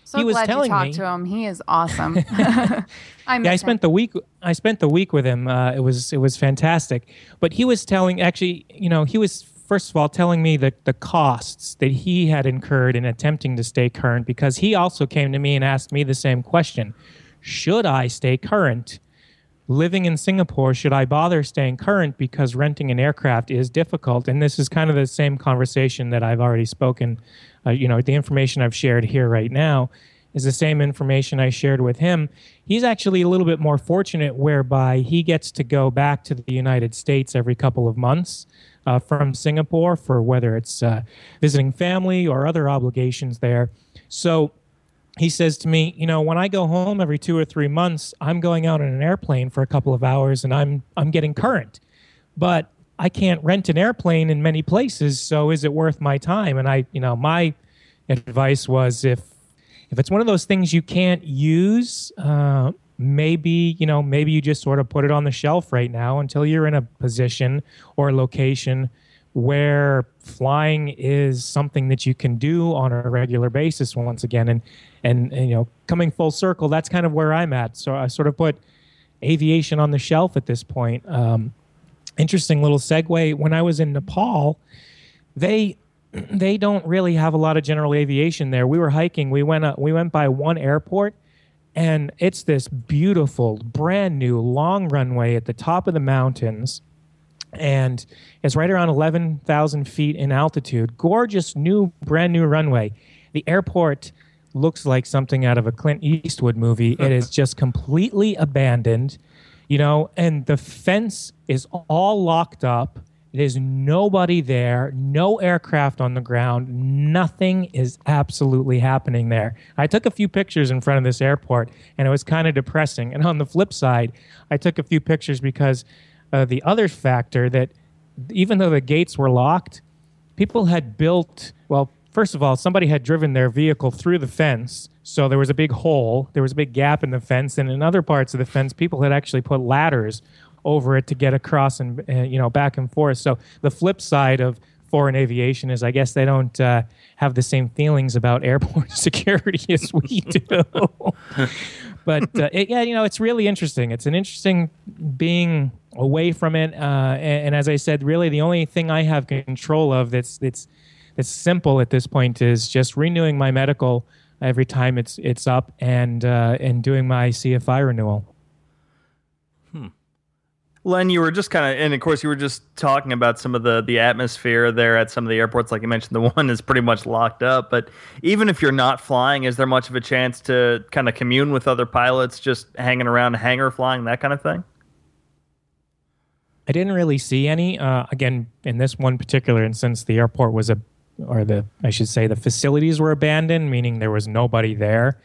So he was glad telling you talked me, to him. He is awesome. I yeah, I spent him. the week. I spent the week with him. Uh, it was it was fantastic. But he was telling, actually, you know, he was first of all, telling me that the costs that he had incurred in attempting to stay current, because he also came to me and asked me the same question Should I stay current? Living in Singapore, should I bother staying current because renting an aircraft is difficult? And this is kind of the same conversation that I've already spoken. Uh, you know, the information I've shared here right now is the same information I shared with him. He's actually a little bit more fortunate, whereby he gets to go back to the United States every couple of months uh, from Singapore for whether it's uh, visiting family or other obligations there. So he says to me, you know, when I go home every two or three months, I'm going out in an airplane for a couple of hours and I'm I'm getting current, but I can't rent an airplane in many places. So is it worth my time? And I, you know, my advice was if if it's one of those things you can't use, uh, maybe you know maybe you just sort of put it on the shelf right now until you're in a position or a location where flying is something that you can do on a regular basis once again. And, and and, you know coming full circle that's kind of where i'm at. So i sort of put aviation on the shelf at this point. Um, interesting little segue. When i was in nepal they they don't really have a lot of general aviation there. We were hiking. We went uh, we went by one airport and it's this beautiful, brand new long runway at the top of the mountains. And it's right around 11,000 feet in altitude. Gorgeous, new, brand new runway. The airport looks like something out of a Clint Eastwood movie. it is just completely abandoned, you know, and the fence is all locked up. There's nobody there, no aircraft on the ground, nothing is absolutely happening there. I took a few pictures in front of this airport and it was kind of depressing. And on the flip side, I took a few pictures because uh, the other factor that even though the gates were locked, people had built, well, first of all, somebody had driven their vehicle through the fence. So there was a big hole, there was a big gap in the fence. And in other parts of the fence, people had actually put ladders over it to get across and uh, you know back and forth. So the flip side of foreign aviation is I guess they don't uh, have the same feelings about airport security as we do. but uh, it, yeah, you know, it's really interesting. It's an interesting being away from it. Uh, and, and, as I said, really the only thing I have control of that's that's it's simple at this point is just renewing my medical every time it's it's up and uh, and doing my CFI renewal. Len, you were just kind of, and of course, you were just talking about some of the the atmosphere there at some of the airports. Like you mentioned, the one is pretty much locked up. But even if you're not flying, is there much of a chance to kind of commune with other pilots, just hanging around hangar flying, that kind of thing? I didn't really see any. Uh, again, in this one particular instance, the airport was a, or the I should say, the facilities were abandoned, meaning there was nobody there.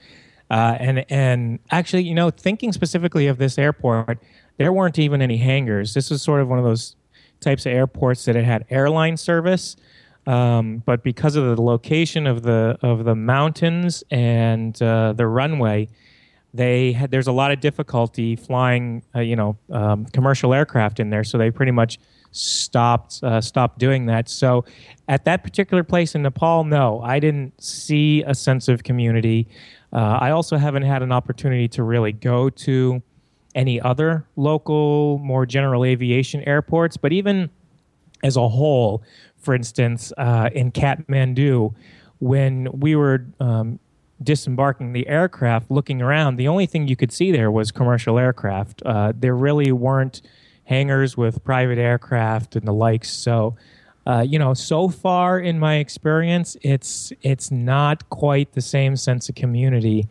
Uh, and and actually, you know, thinking specifically of this airport, there weren't even any hangars. This was sort of one of those types of airports that it had airline service, um, but because of the location of the of the mountains and uh, the runway, they had there's a lot of difficulty flying, uh, you know, um, commercial aircraft in there. So they pretty much stopped uh, stopped doing that. So at that particular place in Nepal, no, I didn't see a sense of community. Uh, I also haven't had an opportunity to really go to any other local, more general aviation airports, but even as a whole, for instance, uh, in Kathmandu, when we were um, disembarking the aircraft, looking around, the only thing you could see there was commercial aircraft. Uh, there really weren't hangars with private aircraft and the likes. So, uh, you know, so far in my experience, it's it's not quite the same sense of community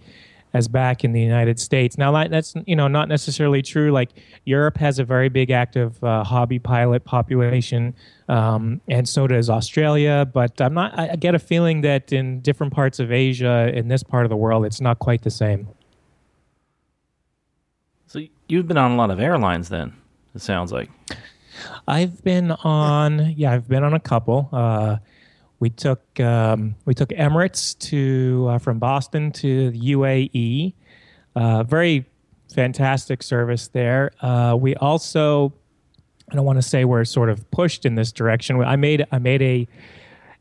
as back in the United States. Now that's you know not necessarily true. Like Europe has a very big active uh, hobby pilot population, um, and so does Australia. But I'm not. I get a feeling that in different parts of Asia, in this part of the world, it's not quite the same. So you've been on a lot of airlines, then. It sounds like. I've been on. Yeah, I've been on a couple. Uh, we took um, we took Emirates to uh, from Boston to the UAE. Uh, very fantastic service there. Uh, we also I don't want to say we're sort of pushed in this direction. I made I made a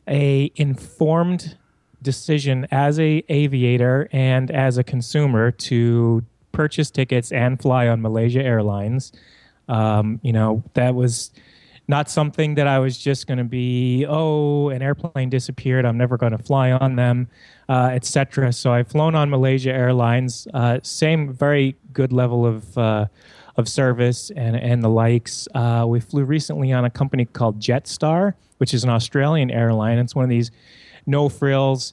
a informed decision as a aviator and as a consumer to purchase tickets and fly on Malaysia Airlines. Um, you know that was not something that I was just going to be, oh, an airplane disappeared, I'm never going to fly on them, uh, etc. So I've flown on Malaysia Airlines, uh, same very good level of uh, of service and and the likes. Uh, we flew recently on a company called Jetstar, which is an Australian airline. It's one of these no frills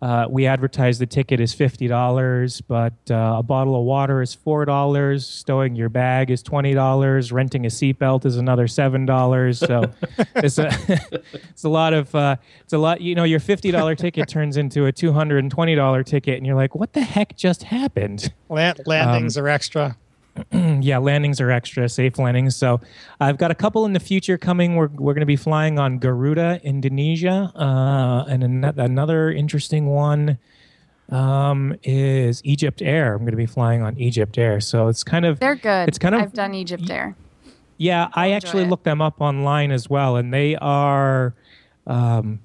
uh, we advertise the ticket is fifty dollars, but uh, a bottle of water is four dollars. Stowing your bag is twenty dollars. Renting a seatbelt is another seven dollars. So it's a it's a lot of uh, it's a lot. You know, your fifty dollar ticket turns into a two hundred and twenty dollar ticket, and you're like, what the heck just happened? Land- landings um, are extra. yeah, landings are extra, safe landings. So I've got a couple in the future coming. We're, we're going to be flying on Garuda, Indonesia. Uh, and an- another interesting one um, is Egypt Air. I'm going to be flying on Egypt Air. So it's kind of. They're good. It's kind of. I've done Egypt Air. Yeah, I actually looked them up online as well. And they are. Um,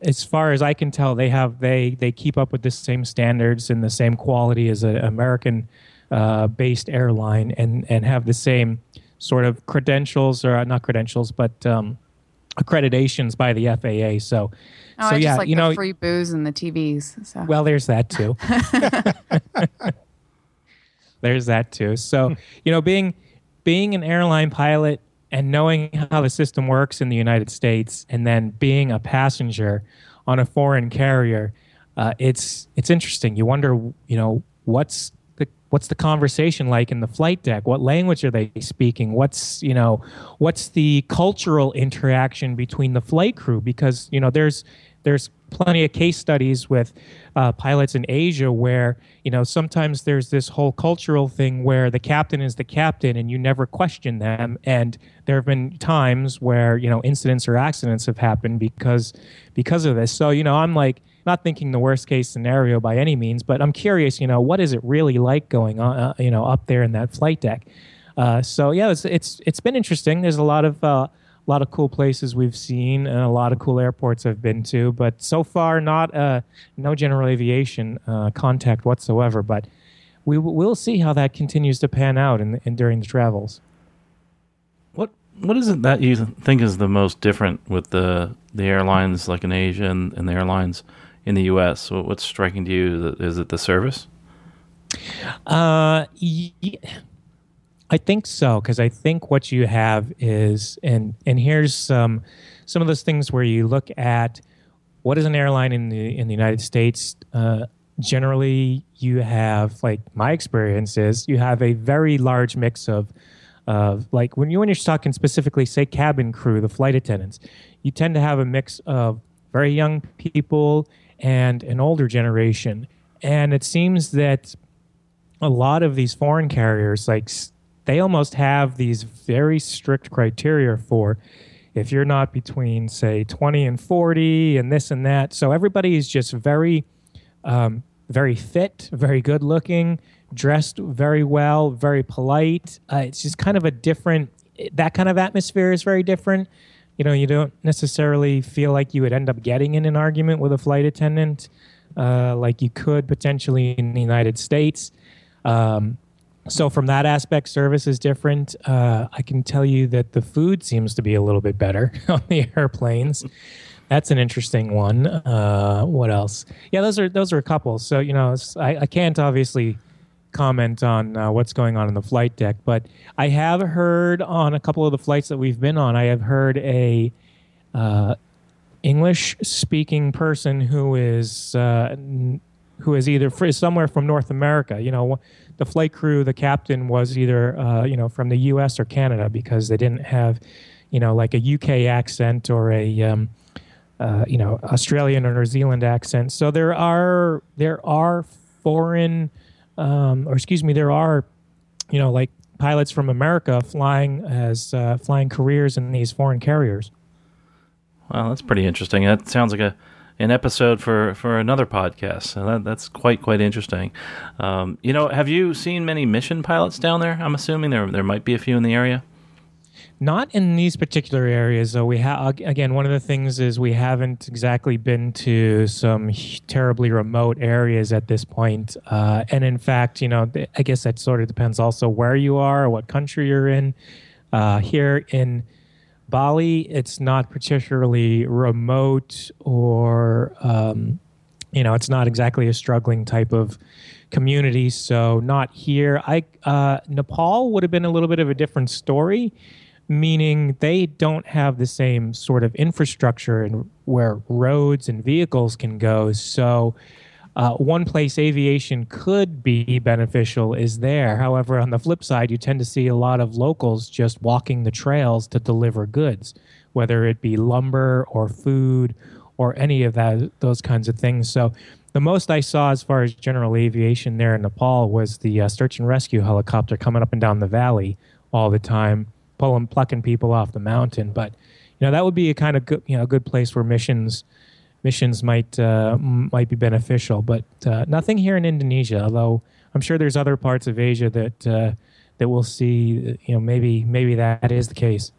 as far as I can tell, they have they they keep up with the same standards and the same quality as an American uh, based airline and and have the same sort of credentials or not credentials but um, accreditations by the FAA. So, oh, so I yeah, like you know, free booze and the TVs. So. Well, there's that too. there's that too. So, you know, being being an airline pilot and knowing how the system works in the United States, and then being a passenger on a foreign carrier, uh, it's it's interesting. You wonder, you know, what's what's the conversation like in the flight deck? What language are they speaking? What's you know what's the cultural interaction between the flight crew? Because you know there's there's plenty of case studies with uh, pilots in Asia where you know sometimes there's this whole cultural thing where the captain is the captain and you never question them. And there have been times where you know incidents or accidents have happened because because of this. So you know I'm like not thinking the worst case scenario by any means, but I'm curious, you know, what is it really like going on, uh, you know, up there in that flight deck? Uh, so yeah, it's, it's it's been interesting. There's a lot of uh, a lot of cool places we've seen and a lot of cool airports I've been to, but so far not uh, no general aviation uh, contact whatsoever. But we will see how that continues to pan out in, in during the travels. What what is it that you think is the most different with the the airlines like in Asia and, and the airlines in the U.S. What's striking to you? Is it the service? Uh, I think so because I think what you have is and and here's some some of those things where you look at what is an airline in the in the United States. Uh, generally, you have like my experience is you have a very large mix of of like when you when you're talking specifically say cabin crew, the flight attendants, you tend to have a mix of very young people and an older generation, and it seems that a lot of these foreign carriers like they almost have these very strict criteria for if you're not between say 20 and 40 and this and that. So everybody is just very um, very fit very good looking dressed very well very polite. Uh, it's just kind of a different that kind of atmosphere is very different you know you don't necessarily feel like you would end up getting in an argument with a flight attendant uh, like you could potentially in the united states um, so from that aspect, service is different. Uh, I can tell you that the food seems to be a little bit better on the airplanes. That's an interesting one. Uh, what else? Yeah, those are those are a couple. So you know, I, I can't obviously comment on uh, what's going on in the flight deck, but I have heard on a couple of the flights that we've been on, I have heard a uh, English speaking person who is uh, who is either from somewhere from North America. You know, the flight crew, the captain was either uh, you know from the U.S. or Canada because they didn't have you know like a UK accent or a um, uh, you know Australian or New Zealand accent. So there are there are foreign um, or excuse me, there are you know like pilots from America flying as uh, flying careers in these foreign carriers. Well, that's pretty interesting. That sounds like a an episode for, for another podcast. So that, that's quite quite interesting. Um, you know, have you seen many mission pilots down there? I'm assuming there there might be a few in the area. Not in these particular areas, though. We have again one of the things is we haven't exactly been to some terribly remote areas at this point. Uh, and in fact, you know, I guess that sort of depends also where you are or what country you're in. Uh, here in Bali, it's not particularly remote or, um, you know, it's not exactly a struggling type of community. So not here. I uh, Nepal would have been a little bit of a different story, meaning they don't have the same sort of infrastructure and where roads and vehicles can go. So uh, one place aviation could be beneficial is there. However, on the flip side, you tend to see a lot of locals just walking the trails to deliver goods, whether it be lumber or food or any of that those kinds of things. So the most I saw as far as general aviation there in Nepal was the uh, search and rescue helicopter coming up and down the valley all the time, pulling plucking people off the mountain. But you know that would be a kind of good you know good place where missions missions might uh, might be beneficial. But uh, nothing here in Indonesia. Although I'm sure there's other parts of Asia that uh, that we'll see. You know, maybe maybe that is the case.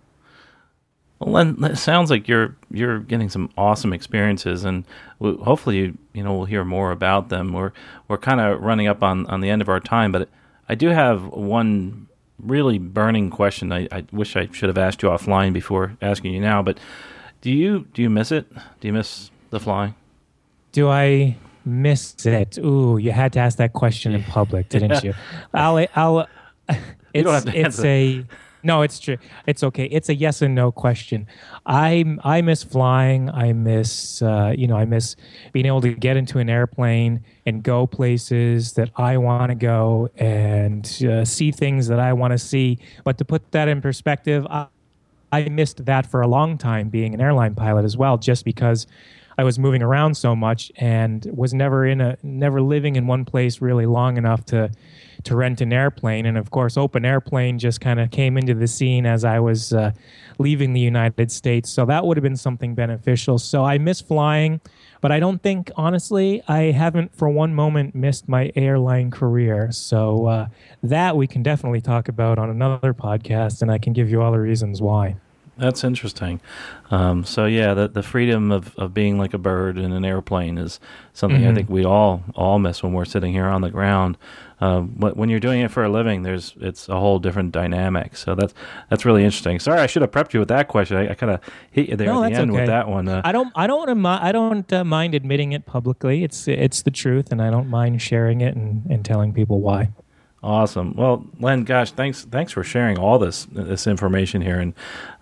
Well, it sounds like you're you're getting some awesome experiences, and hopefully, you you know, we'll hear more about them. We're we're kind of running up on, on the end of our time, but I do have one really burning question. I, I wish I should have asked you offline before asking you now, but do you do you miss it? Do you miss the flying? Do I miss it? Ooh, you had to ask that question in public, didn't you? I'll, I'll. It's, it's a no. It's true. It's okay. It's a yes and no question. I I miss flying. I miss uh, you know I miss being able to get into an airplane and go places that I want to go and uh, see things that I want to see. But to put that in perspective, I, I missed that for a long time being an airline pilot as well, just because I was moving around so much and was never in a never living in one place really long enough to to rent an airplane. And of course, open airplane just kind of came into the scene as I was uh, leaving the United States. So that would have been something beneficial. So I miss flying, but I don't think honestly I haven't for one moment missed my airline career. So uh, that we can definitely talk about on another podcast, and I can give you all the reasons why. That's interesting. Um, so yeah, the the freedom of, of being like a bird in an airplane is something I Mhm. think we all all miss when we're sitting here on the ground. Um, but when you're doing it for a living, there's it's a whole different dynamic. So that's that's really interesting. Sorry, I should have prepped you with that question. I, I kind of hit you there No, at the end okay. with that one. Uh, I don't. I don't. I don't uh, mind admitting it publicly. It's it's the truth, and I don't mind sharing it and, and telling people why. Awesome. Well, Len, gosh, thanks thanks for sharing all this this information here and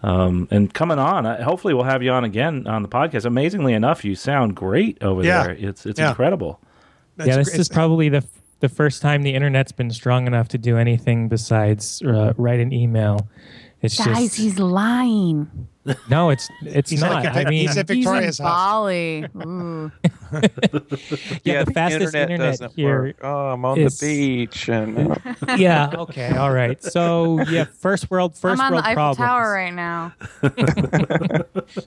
um, and coming on. Uh, hopefully, we'll have you on again on the podcast. Amazingly enough, you sound great over Yeah. there. It's it's Yeah. incredible. That's yeah, this great. is probably the the first time the internet's been strong enough to do anything besides uh, write an email. It's Guys, just he's lying. no, it's it's He's not. like- I mean, he's at He's in Victoria's house. Bali. Ooh. yeah, the fastest internet, doesn't here. work. Oh, I'm on is- the beach, and uh, yeah, okay, all right. So yeah, first world, first I'm on world the Eiffel problems. Tower right now.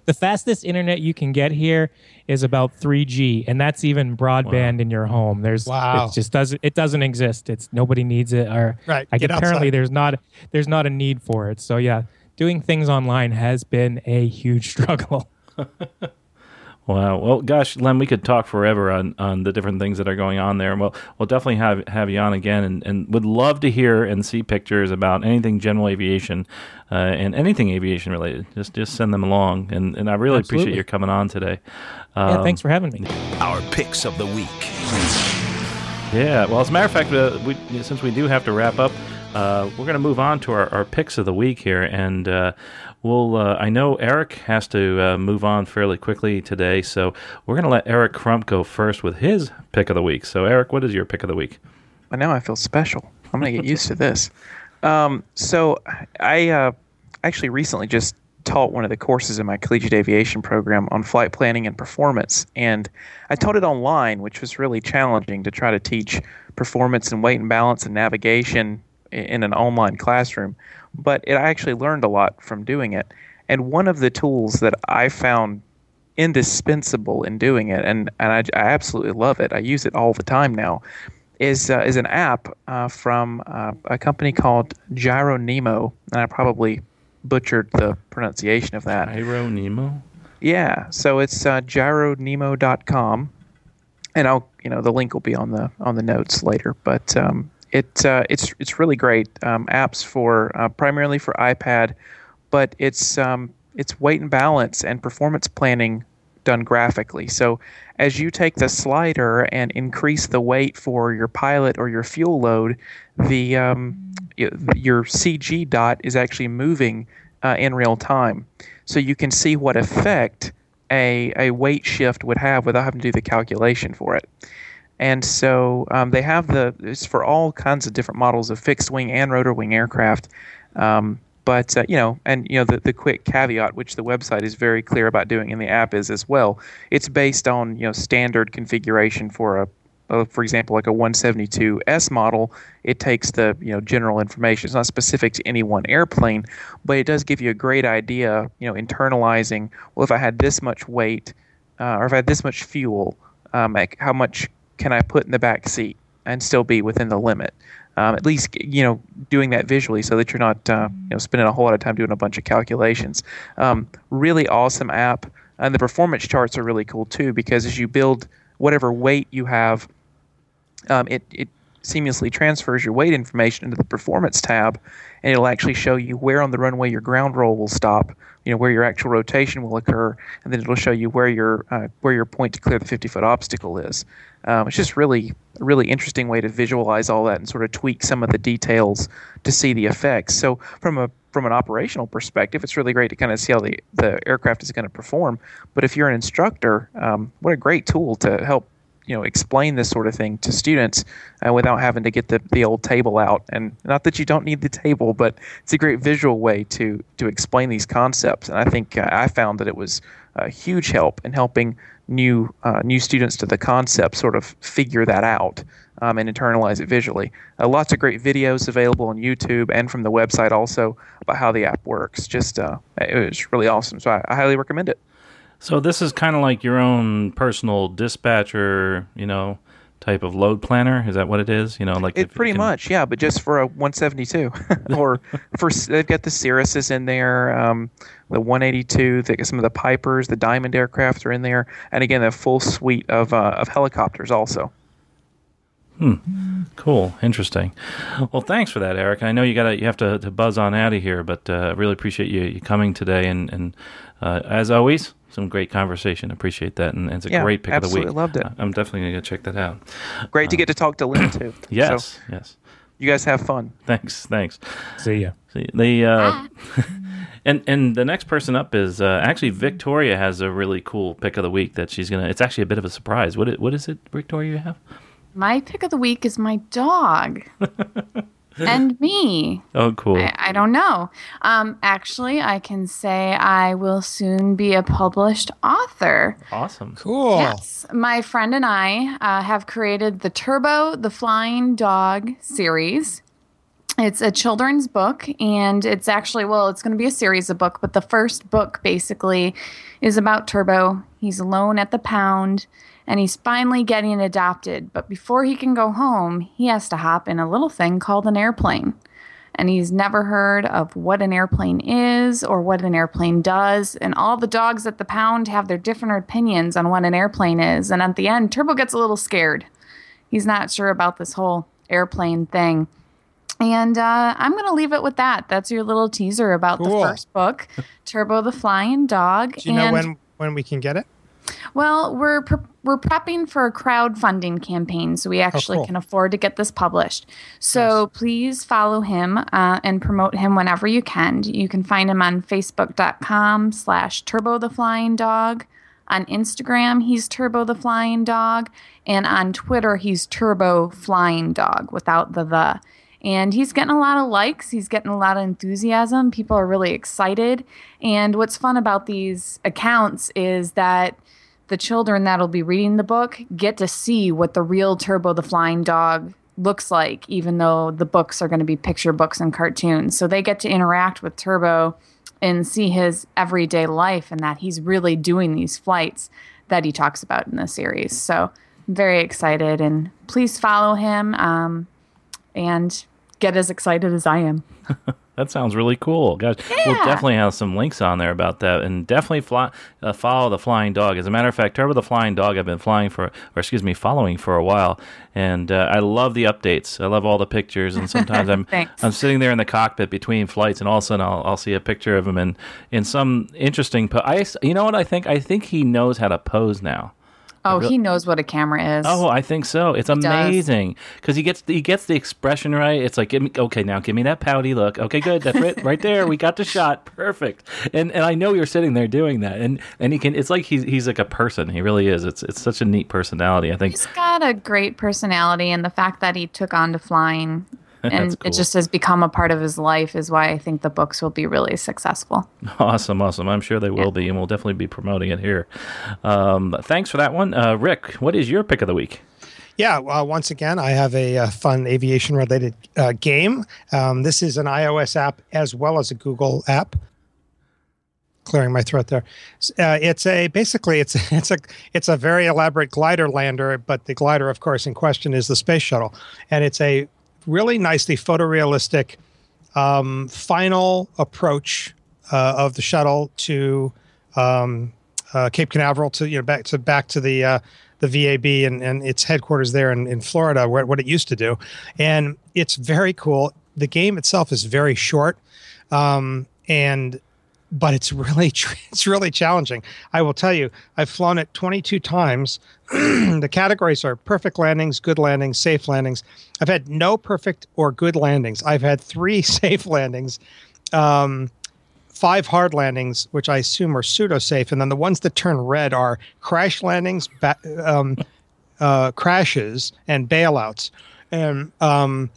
The fastest internet you can get here is about 3G, and that's even broadband in your home. There's Wow. it just doesn't it doesn't exist. It's nobody needs it. Or Right, like get apparently outside. there's not there's not a need for it. So yeah, doing things online has been a huge struggle. Wow. Well, gosh, Len, we could talk forever on, on the different things that are going on there. We'll we'll definitely have have you on again, and, and would love to hear and see pictures about anything general aviation uh, and anything aviation related. Just just send them along, and, and I really Absolutely. appreciate your coming on today. yeah, Um, thanks for having me. Our picks of the week. Yeah, well, as a matter of fact, uh, we, since we do have to wrap up, uh, we're going to move on to our, our picks of the week here, and uh, we'll. Uh, I know Eric has to uh, move on fairly quickly today, so we're going to let Eric Crump go first with his pick of the week. So, Eric, what is your pick of the week? But now I feel special. I'm gonna get used to this. Um, so I uh, actually recently just taught one of the courses in my collegiate aviation program on flight planning and performance, and I taught it online, which was really challenging to try to teach performance and weight and balance and navigation in an online classroom. But it, I actually learned a lot from doing it. And one of the tools that I found indispensable in doing it, and, and I, I absolutely love it. I use it all the time now. Is uh, is an app uh, from uh, a company called Gyro Nemo, and I probably butchered the pronunciation of that. Pyro Nemo. Yeah, so it's uh, gyronemo.com, and I'll you know the link will be on the on the notes later. But um, it uh, it's it's really great um, apps for uh, primarily for iPad, but it's um, it's weight and balance and performance planning done graphically. So as you take the slider and increase the weight for your pilot or your fuel load, the um, your CG dot is actually moving uh, in real time, so you can see what effect a a weight shift would have without having to do the calculation for it. And so um, they have the it's for all kinds of different models of fixed wing and rotor wing aircraft. Um, but uh, you know, and you know, the, the quick caveat, which the website is very clear about doing, and the app is as well. It's based on you know standard configuration for a, uh, for example, like a 172S model. It takes the you know general information. It's not specific to any one airplane, but it does give you a great idea. You know, internalizing. Well, if I had this much weight, uh, or if I had this much fuel, um, like how much can I put in the back seat and still be within the limit? Um, at least you know doing that visually so that you're not uh, you know spending a whole lot of time doing a bunch of calculations. Um, really awesome app, and the performance charts are really cool too because as you build whatever weight you have, um, it it seamlessly transfers your weight information into the performance tab, and it'll actually show you where on the runway your ground roll will stop, you know where your actual rotation will occur, and then it'll show you where your uh, where your point to clear the 50 foot obstacle is. Um, it's just really a really interesting way to visualize all that and sort of tweak some of the details to see the effects. So from a from an operational perspective, it's really great to kind of see how the, the aircraft is going to perform. But if you're an instructor, um, what a great tool to help you know explain this sort of thing to students uh, without having to get the, the old table out. And not that you don't need the table but it's a great visual way to to explain these concepts. And i think uh, i found that it was a huge help in helping new uh, new students to the concept sort of figure that out um, and internalize it visually. Uh, lots of great videos available on youtube and from the website also about how the app works. Just uh, it was really awesome. So I, I highly recommend it So this is kind of like your own personal dispatcher, you know, type of load planner. Is that what it is? You know, like It pretty can- much, yeah, but just for a 172, or for they've got the Cirruses in there, um, the 182, the, some of the Pipers, the Diamond aircraft are in there, and again, a full suite of uh, of helicopters also. Cool, interesting. Well, thanks for that, Eric. I know you got to you have to, to buzz on out of here, but uh, really appreciate you, you coming today, and and uh, as always, some great conversation. Appreciate that, and, it's a Yeah, great pick of the absolutely week. loved it. I'm definitely gonna go check that out. Great to get to talk to Len too. Yes, So yes. you guys have fun. Thanks, thanks. See ya. See, the uh, and and the next person up is uh, actually Victoria has a really cool pick of the week that she's gonna. It's actually a bit of a surprise. What it, what is it, Victoria? You have? My pick of the week is my dog and me. Oh, cool. I, I don't know. Um, actually, I can say I will soon be a published author. awesome. Cool. Yes, my friend and I uh, have created the Turbo the Flying Dog series. It's a children's book, and it's actually, well, it's going to be a series of book, but the first book basically is about Turbo. He's alone at the pound, and he's finally getting adopted. But before he can go home, he has to hop in a little thing called an airplane. And he's never heard of what an airplane is or what an airplane does. And all the dogs at the pound have their different opinions on what an airplane is. And at the end, Turbo gets a little scared. He's not sure about this whole airplane thing. And uh, I'm going to leave it with that. That's your little teaser about Cool. the first book, Turbo the Flying Dog. Do you know when when we can get it? well, we're pre- we're prepping for a crowdfunding campaign, so we actually cool. can afford to get this published. So please follow him uh, and promote him whenever you can. You can find him on Facebook.com slash Turbo the Flying Dog. On Instagram, he's Turbo the Flying Dog, and on Twitter, he's Turbo Flying Dog without the the. And he's getting a lot of likes. He's getting a lot of enthusiasm. People are really excited. And what's fun about these accounts is that the children that'll be reading the book get to see what the real Turbo the Flying Dog looks like, even though the books are going to be picture books and cartoons. So they get to interact with Turbo and see his everyday life and that he's really doing these flights that he talks about in the series. So I'm very excited and please follow him um, and get as excited as I am. That sounds really cool, guys. We'll definitely have some links on there about that, and definitely fly, uh, follow the Flying Dog. As a matter of fact, Turbo the Flying Dog, I've been flying for, or excuse me, following for a while, and uh, I love the updates. I love all the pictures, and sometimes I'm I'm sitting there in the cockpit between flights, and all of a sudden I'll, I'll see a picture of him in in some interesting. Po- I you know what I think? I think he knows how to pose now. Oh, he knows what a camera is. Oh, I think so. It's does. amazing because he gets he gets the expression right. It's like, give me, okay, now give me that pouty look. Okay, good. That's right, right there. We got the shot. Perfect. And and I know you're sitting there doing that, and and he can. It's like he's he's like a person. He really is. It's it's such a neat personality. I think. He's got a great personality, and the fact that he took on to flying and cool. it just has become a part of his life is why I think the books will be really successful. Awesome, awesome. I'm sure they will be, and we'll definitely be promoting it here. Um, thanks for that one, uh, Rick. What is your pick of the week? Yeah, uh, once again, I have a, uh fun aviation related uh, game. Um, this is an iOS app as well as a Google app. Clearing my throat there. Uh, it's a basically it's it's a it's a very elaborate glider lander, but the glider, of course, in question is the space shuttle, and it's a really nicely photorealistic um, final approach uh, of the shuttle to um, uh, Cape Canaveral to you know back to back to the uh, the VAB and, and its headquarters there in, in Florida, where what it used to do, and it's very cool. The game itself is very short, um, and but it's really it's really challenging. I will tell you, I've flown it 22 times. the categories are perfect landings, good landings, safe landings. I've had no perfect or good landings. I've had three safe landings. Um, five hard landings, which I assume are pseudo safe, and then the ones that turn red are crash landings, ba- um, uh, crashes, and bailouts. And um,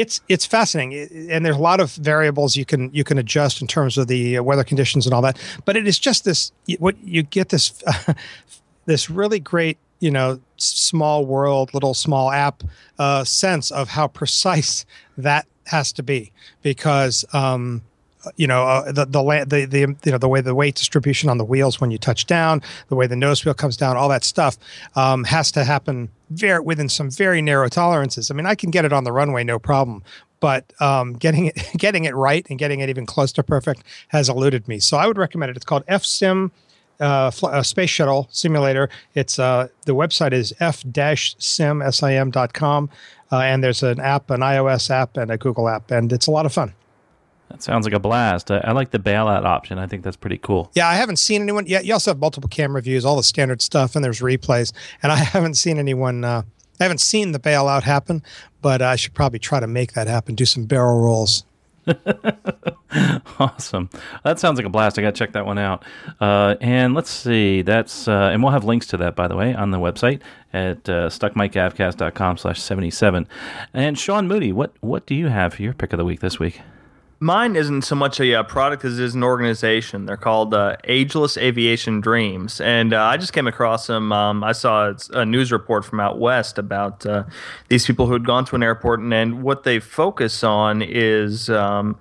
it's it's fascinating, and there's a lot of variables you can you can adjust in terms of the uh, weather conditions and all that. But it is just this what you get this this really great you know small world little small app uh, sense of how precise that has to be because um, you know uh, the the, the the you know the way the weight distribution on the wheels when you touch down, the way the nose wheel comes down, all that stuff um, has to happen very within some very narrow tolerances. I mean, I can get it on the runway no problem, but um, getting it getting it right and getting it even close to perfect has eluded me. So I would recommend it. It's called FSim. Uh, fl- uh, space shuttle simulator. It's uh, the website is f-sim sim.com, uh, and there's an app, an iOS app, and a Google app, and it's a lot of fun. That sounds like a blast. I, I like the bailout option. I think that's pretty cool. Yeah, I haven't seen anyone yet. You also have multiple camera views, all the standard stuff, and there's replays. And I haven't seen anyone. Uh, I haven't seen the bailout happen, but I should probably try to make that happen. Do some barrel rolls. awesome. That sounds like a blast. I got to check that one out. Uh, and let's see. That's uh, and we'll have links to that by the way on the website at uh, stuckmicavcast.com slash 77. And Sean Moody, what what do you have for your pick of the week this week? Mine isn't so much a uh, product as it is an organization. They're called uh, Ageless Aviation Dreams, and uh, I just came across them. Um, I saw a news report from out west about uh, these people who had gone to an airport, and, and what they focus on is. Um,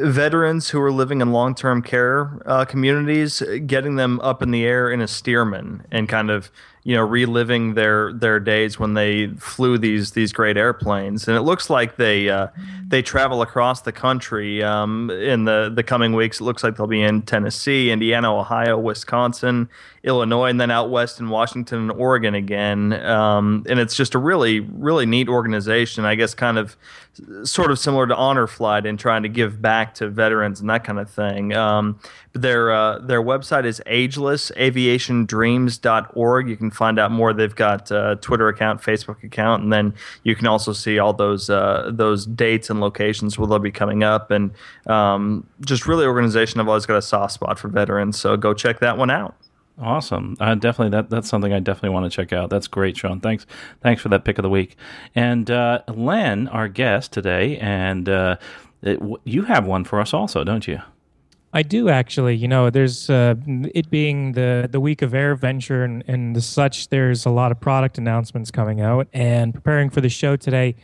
veterans who are living in long-term care uh, communities, getting them up in the air in a Stearman and kind of you know reliving their their days when they flew these these great airplanes. And it looks like they uh, they travel across the country um, in the the coming weeks. It looks like they'll be in Tennessee Indiana Ohio Wisconsin Illinois and then out west in Washington and Oregon again um, and it's just a really really neat organization I guess kind of sort of similar to Honor Flight in trying to give back to veterans and that kind of thing um, their uh, their website is agelessaviationdreams.org. You can find out more. They've got a Twitter account, Facebook account, and then you can also see all those uh, those dates and locations where they'll be coming up. And um, just really, organization. I've always got a soft spot for veterans, so go check that one out. Awesome. Uh, definitely, that that's something I definitely want to check out. That's great, Sean. Thanks, thanks for that pick of the week. And uh, Len, our guest today, and uh, it, you have one for us also, don't you? I do actually. You know, there's uh, it being the the week of AirVenture and and such. There's a lot of product announcements coming out, and preparing for the show today.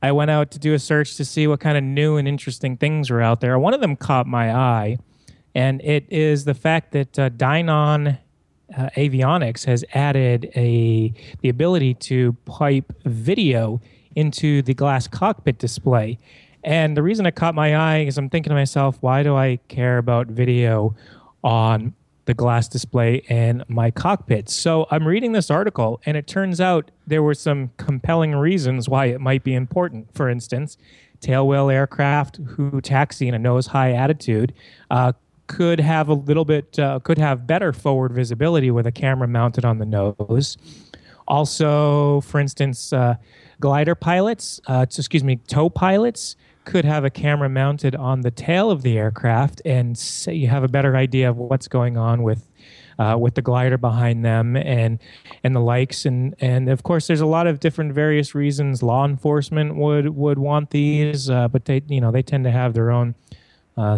I went out to do a search to see what kind of new and interesting things were out there. One of them caught my eye, and it is the fact that uh, Dynon uh, Avionics has added a the ability to pipe video into the glass cockpit display. And the reason it caught my eye is I'm thinking to myself, why do I care about video on the glass display in my cockpit? So I'm reading this article, and it turns out there were some compelling reasons why it might be important. For instance, tailwheel aircraft who taxi in a nose high attitude uh, could have a little bit, uh, could have better forward visibility with a camera mounted on the nose. Also, for instance, uh, glider pilots, uh, excuse me, tow pilots could have a camera mounted on the tail of the aircraft and say you have a better idea of what's going on with uh, with the glider behind them and and the likes and and of course there's a lot of different various reasons law enforcement would would want these uh, but they you know they tend to have their own uh,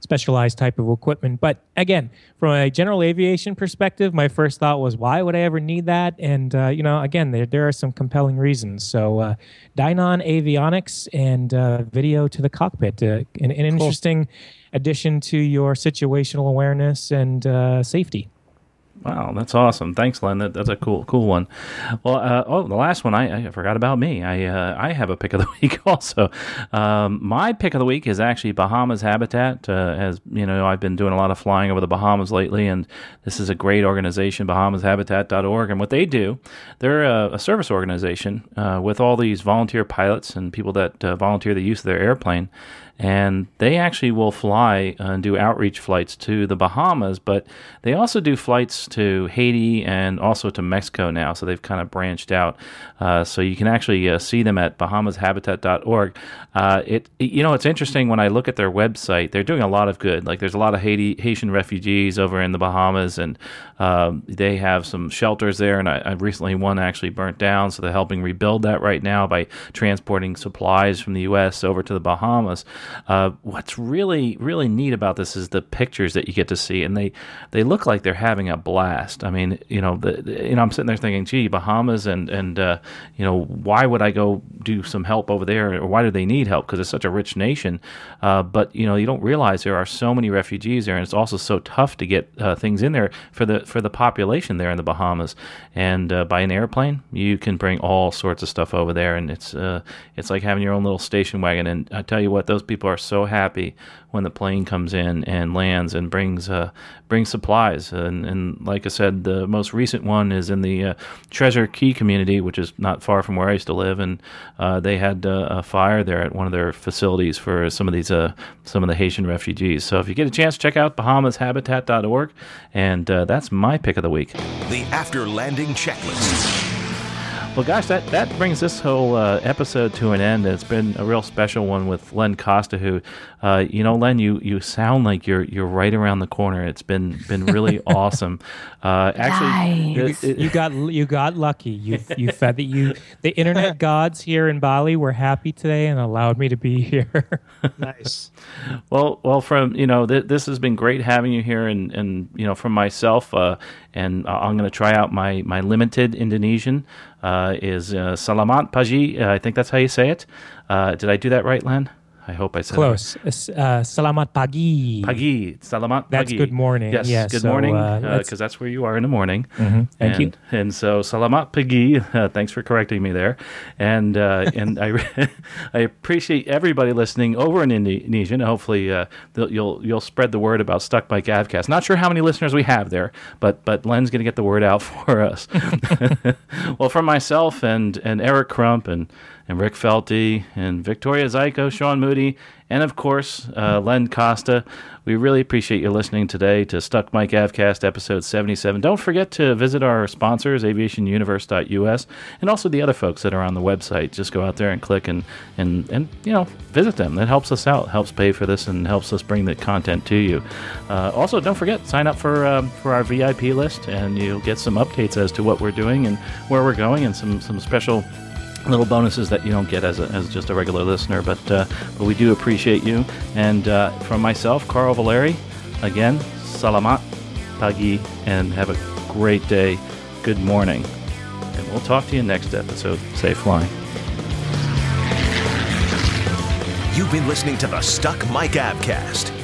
specialized type of equipment. But again, from a general aviation perspective, my first thought was, why would I ever need that? And uh, you know, again, there there are some compelling reasons. So, uh, Dynon Avionics and uh, video to the cockpit, uh, an, an cool. interesting addition to your situational awareness and uh, safety. Wow, that's awesome! Thanks, Len. That, that's a cool, cool one. Well, uh, oh, the last one I, I forgot about me. I uh, I have a pick of the week also. Um, my pick of the week is actually Bahamas Habitat. Uh, as you know, I've been doing a lot of flying over the Bahamas lately, and this is a great organization, BahamasHabitat.org. And what they do, they're a, a service organization uh, with all these volunteer pilots and people that uh, volunteer the use of their airplane and they actually will fly and do outreach flights to the Bahamas, but they also do flights to Haiti and also to Mexico now. So they've kind of branched out. Uh, so you can actually uh, see them at BahamasHabitat.org. Uh, it, you know, it's interesting when I look at their website. They're doing a lot of good. Like there's a lot of Haiti Haitian refugees over in the Bahamas, and um, they have some shelters there. And I, I recently one actually burnt down, so they're helping rebuild that right now by transporting supplies from the U.S. over to the Bahamas. Uh, what's really really neat about this is the pictures that you get to see, and they they look like they're having a blast. I mean, you know, the, the, you know, I'm sitting there thinking, gee, Bahamas, and and uh, you know, why would I go do some help over there, or why do they need help? Because it's such a rich nation. Uh, but you know, you don't realize there are so many refugees there, and it's also so tough to get uh, things in there for the for the population there in the Bahamas. And uh, by an airplane, you can bring all sorts of stuff over there, and it's uh, it's like having your own little station wagon. And I tell you what, those people are so happy when the plane comes in and lands and brings uh, brings supplies. And, and like I said, the most recent one is in the uh, Treasure Cay community, which is not far from where I used to live, and uh, they had uh, a fire there at one of their facilities for some of these uh, some of the Haitian refugees. So if you get a chance, check out BahamasHabitat.org, and uh, that's my pick of the week. The after landing checklist. Well, gosh, that, that brings this whole uh, episode to an end. It's been a real special one with Len Costa, who, uh, you know, Len, you, you sound like you're you're right around the corner. It's been been really awesome. Uh, actually, Nice. it- it- You got you got lucky. You you fed the you the internet gods here in Bali were happy today and allowed me to be here. Nice. Well, well, from you know, th- this has been great having you here, and and you know, from myself, uh, and I- I'm going to try out my my limited Indonesian. Uh, is uh, Salamat Pagi? Uh, I think that's how you say it. Uh, did I do that right, Len? I hope I said. Close. Uh, selamat pagi. Pagi, salamat pagi. That's good morning. Yes, Yes, good so, morning, uh, because that's- that's where you are in the morning. Thank and, you. And so, salamat pagi. Uh, thanks for correcting me there. And uh, and I I appreciate everybody listening over in Indonesia. And hopefully, uh, you'll you'll spread the word about Stuck Mic Avcast. Not sure how many listeners we have there, but but Len's going to get the word out for us. well, for myself and and Eric Crump and and Rick Felty and Victoria Zyko, Sean Moody, and of course uh, Len Costa. We really appreciate you listening today to Stuck Mic Avcast episode 77. Don't forget to visit our sponsors, aviationuniverse.us, and also the other folks that are on the website. Just go out there and click and, and, and you know, visit them. That helps us out, helps pay for this, and helps us bring the content to you. Uh, also, don't forget, sign up for, um, for our VIP list, and you'll get some updates as to what we're doing and where we're going, and some, some special little bonuses that you don't get as, a, as just a regular listener. But uh, but we do appreciate you. And uh, from myself, Carl Valeri, again, salamat pagi, and have a great day. Good morning, and we'll talk to you next episode. Safe flying. You've been listening to the Stuck Mic Avcast.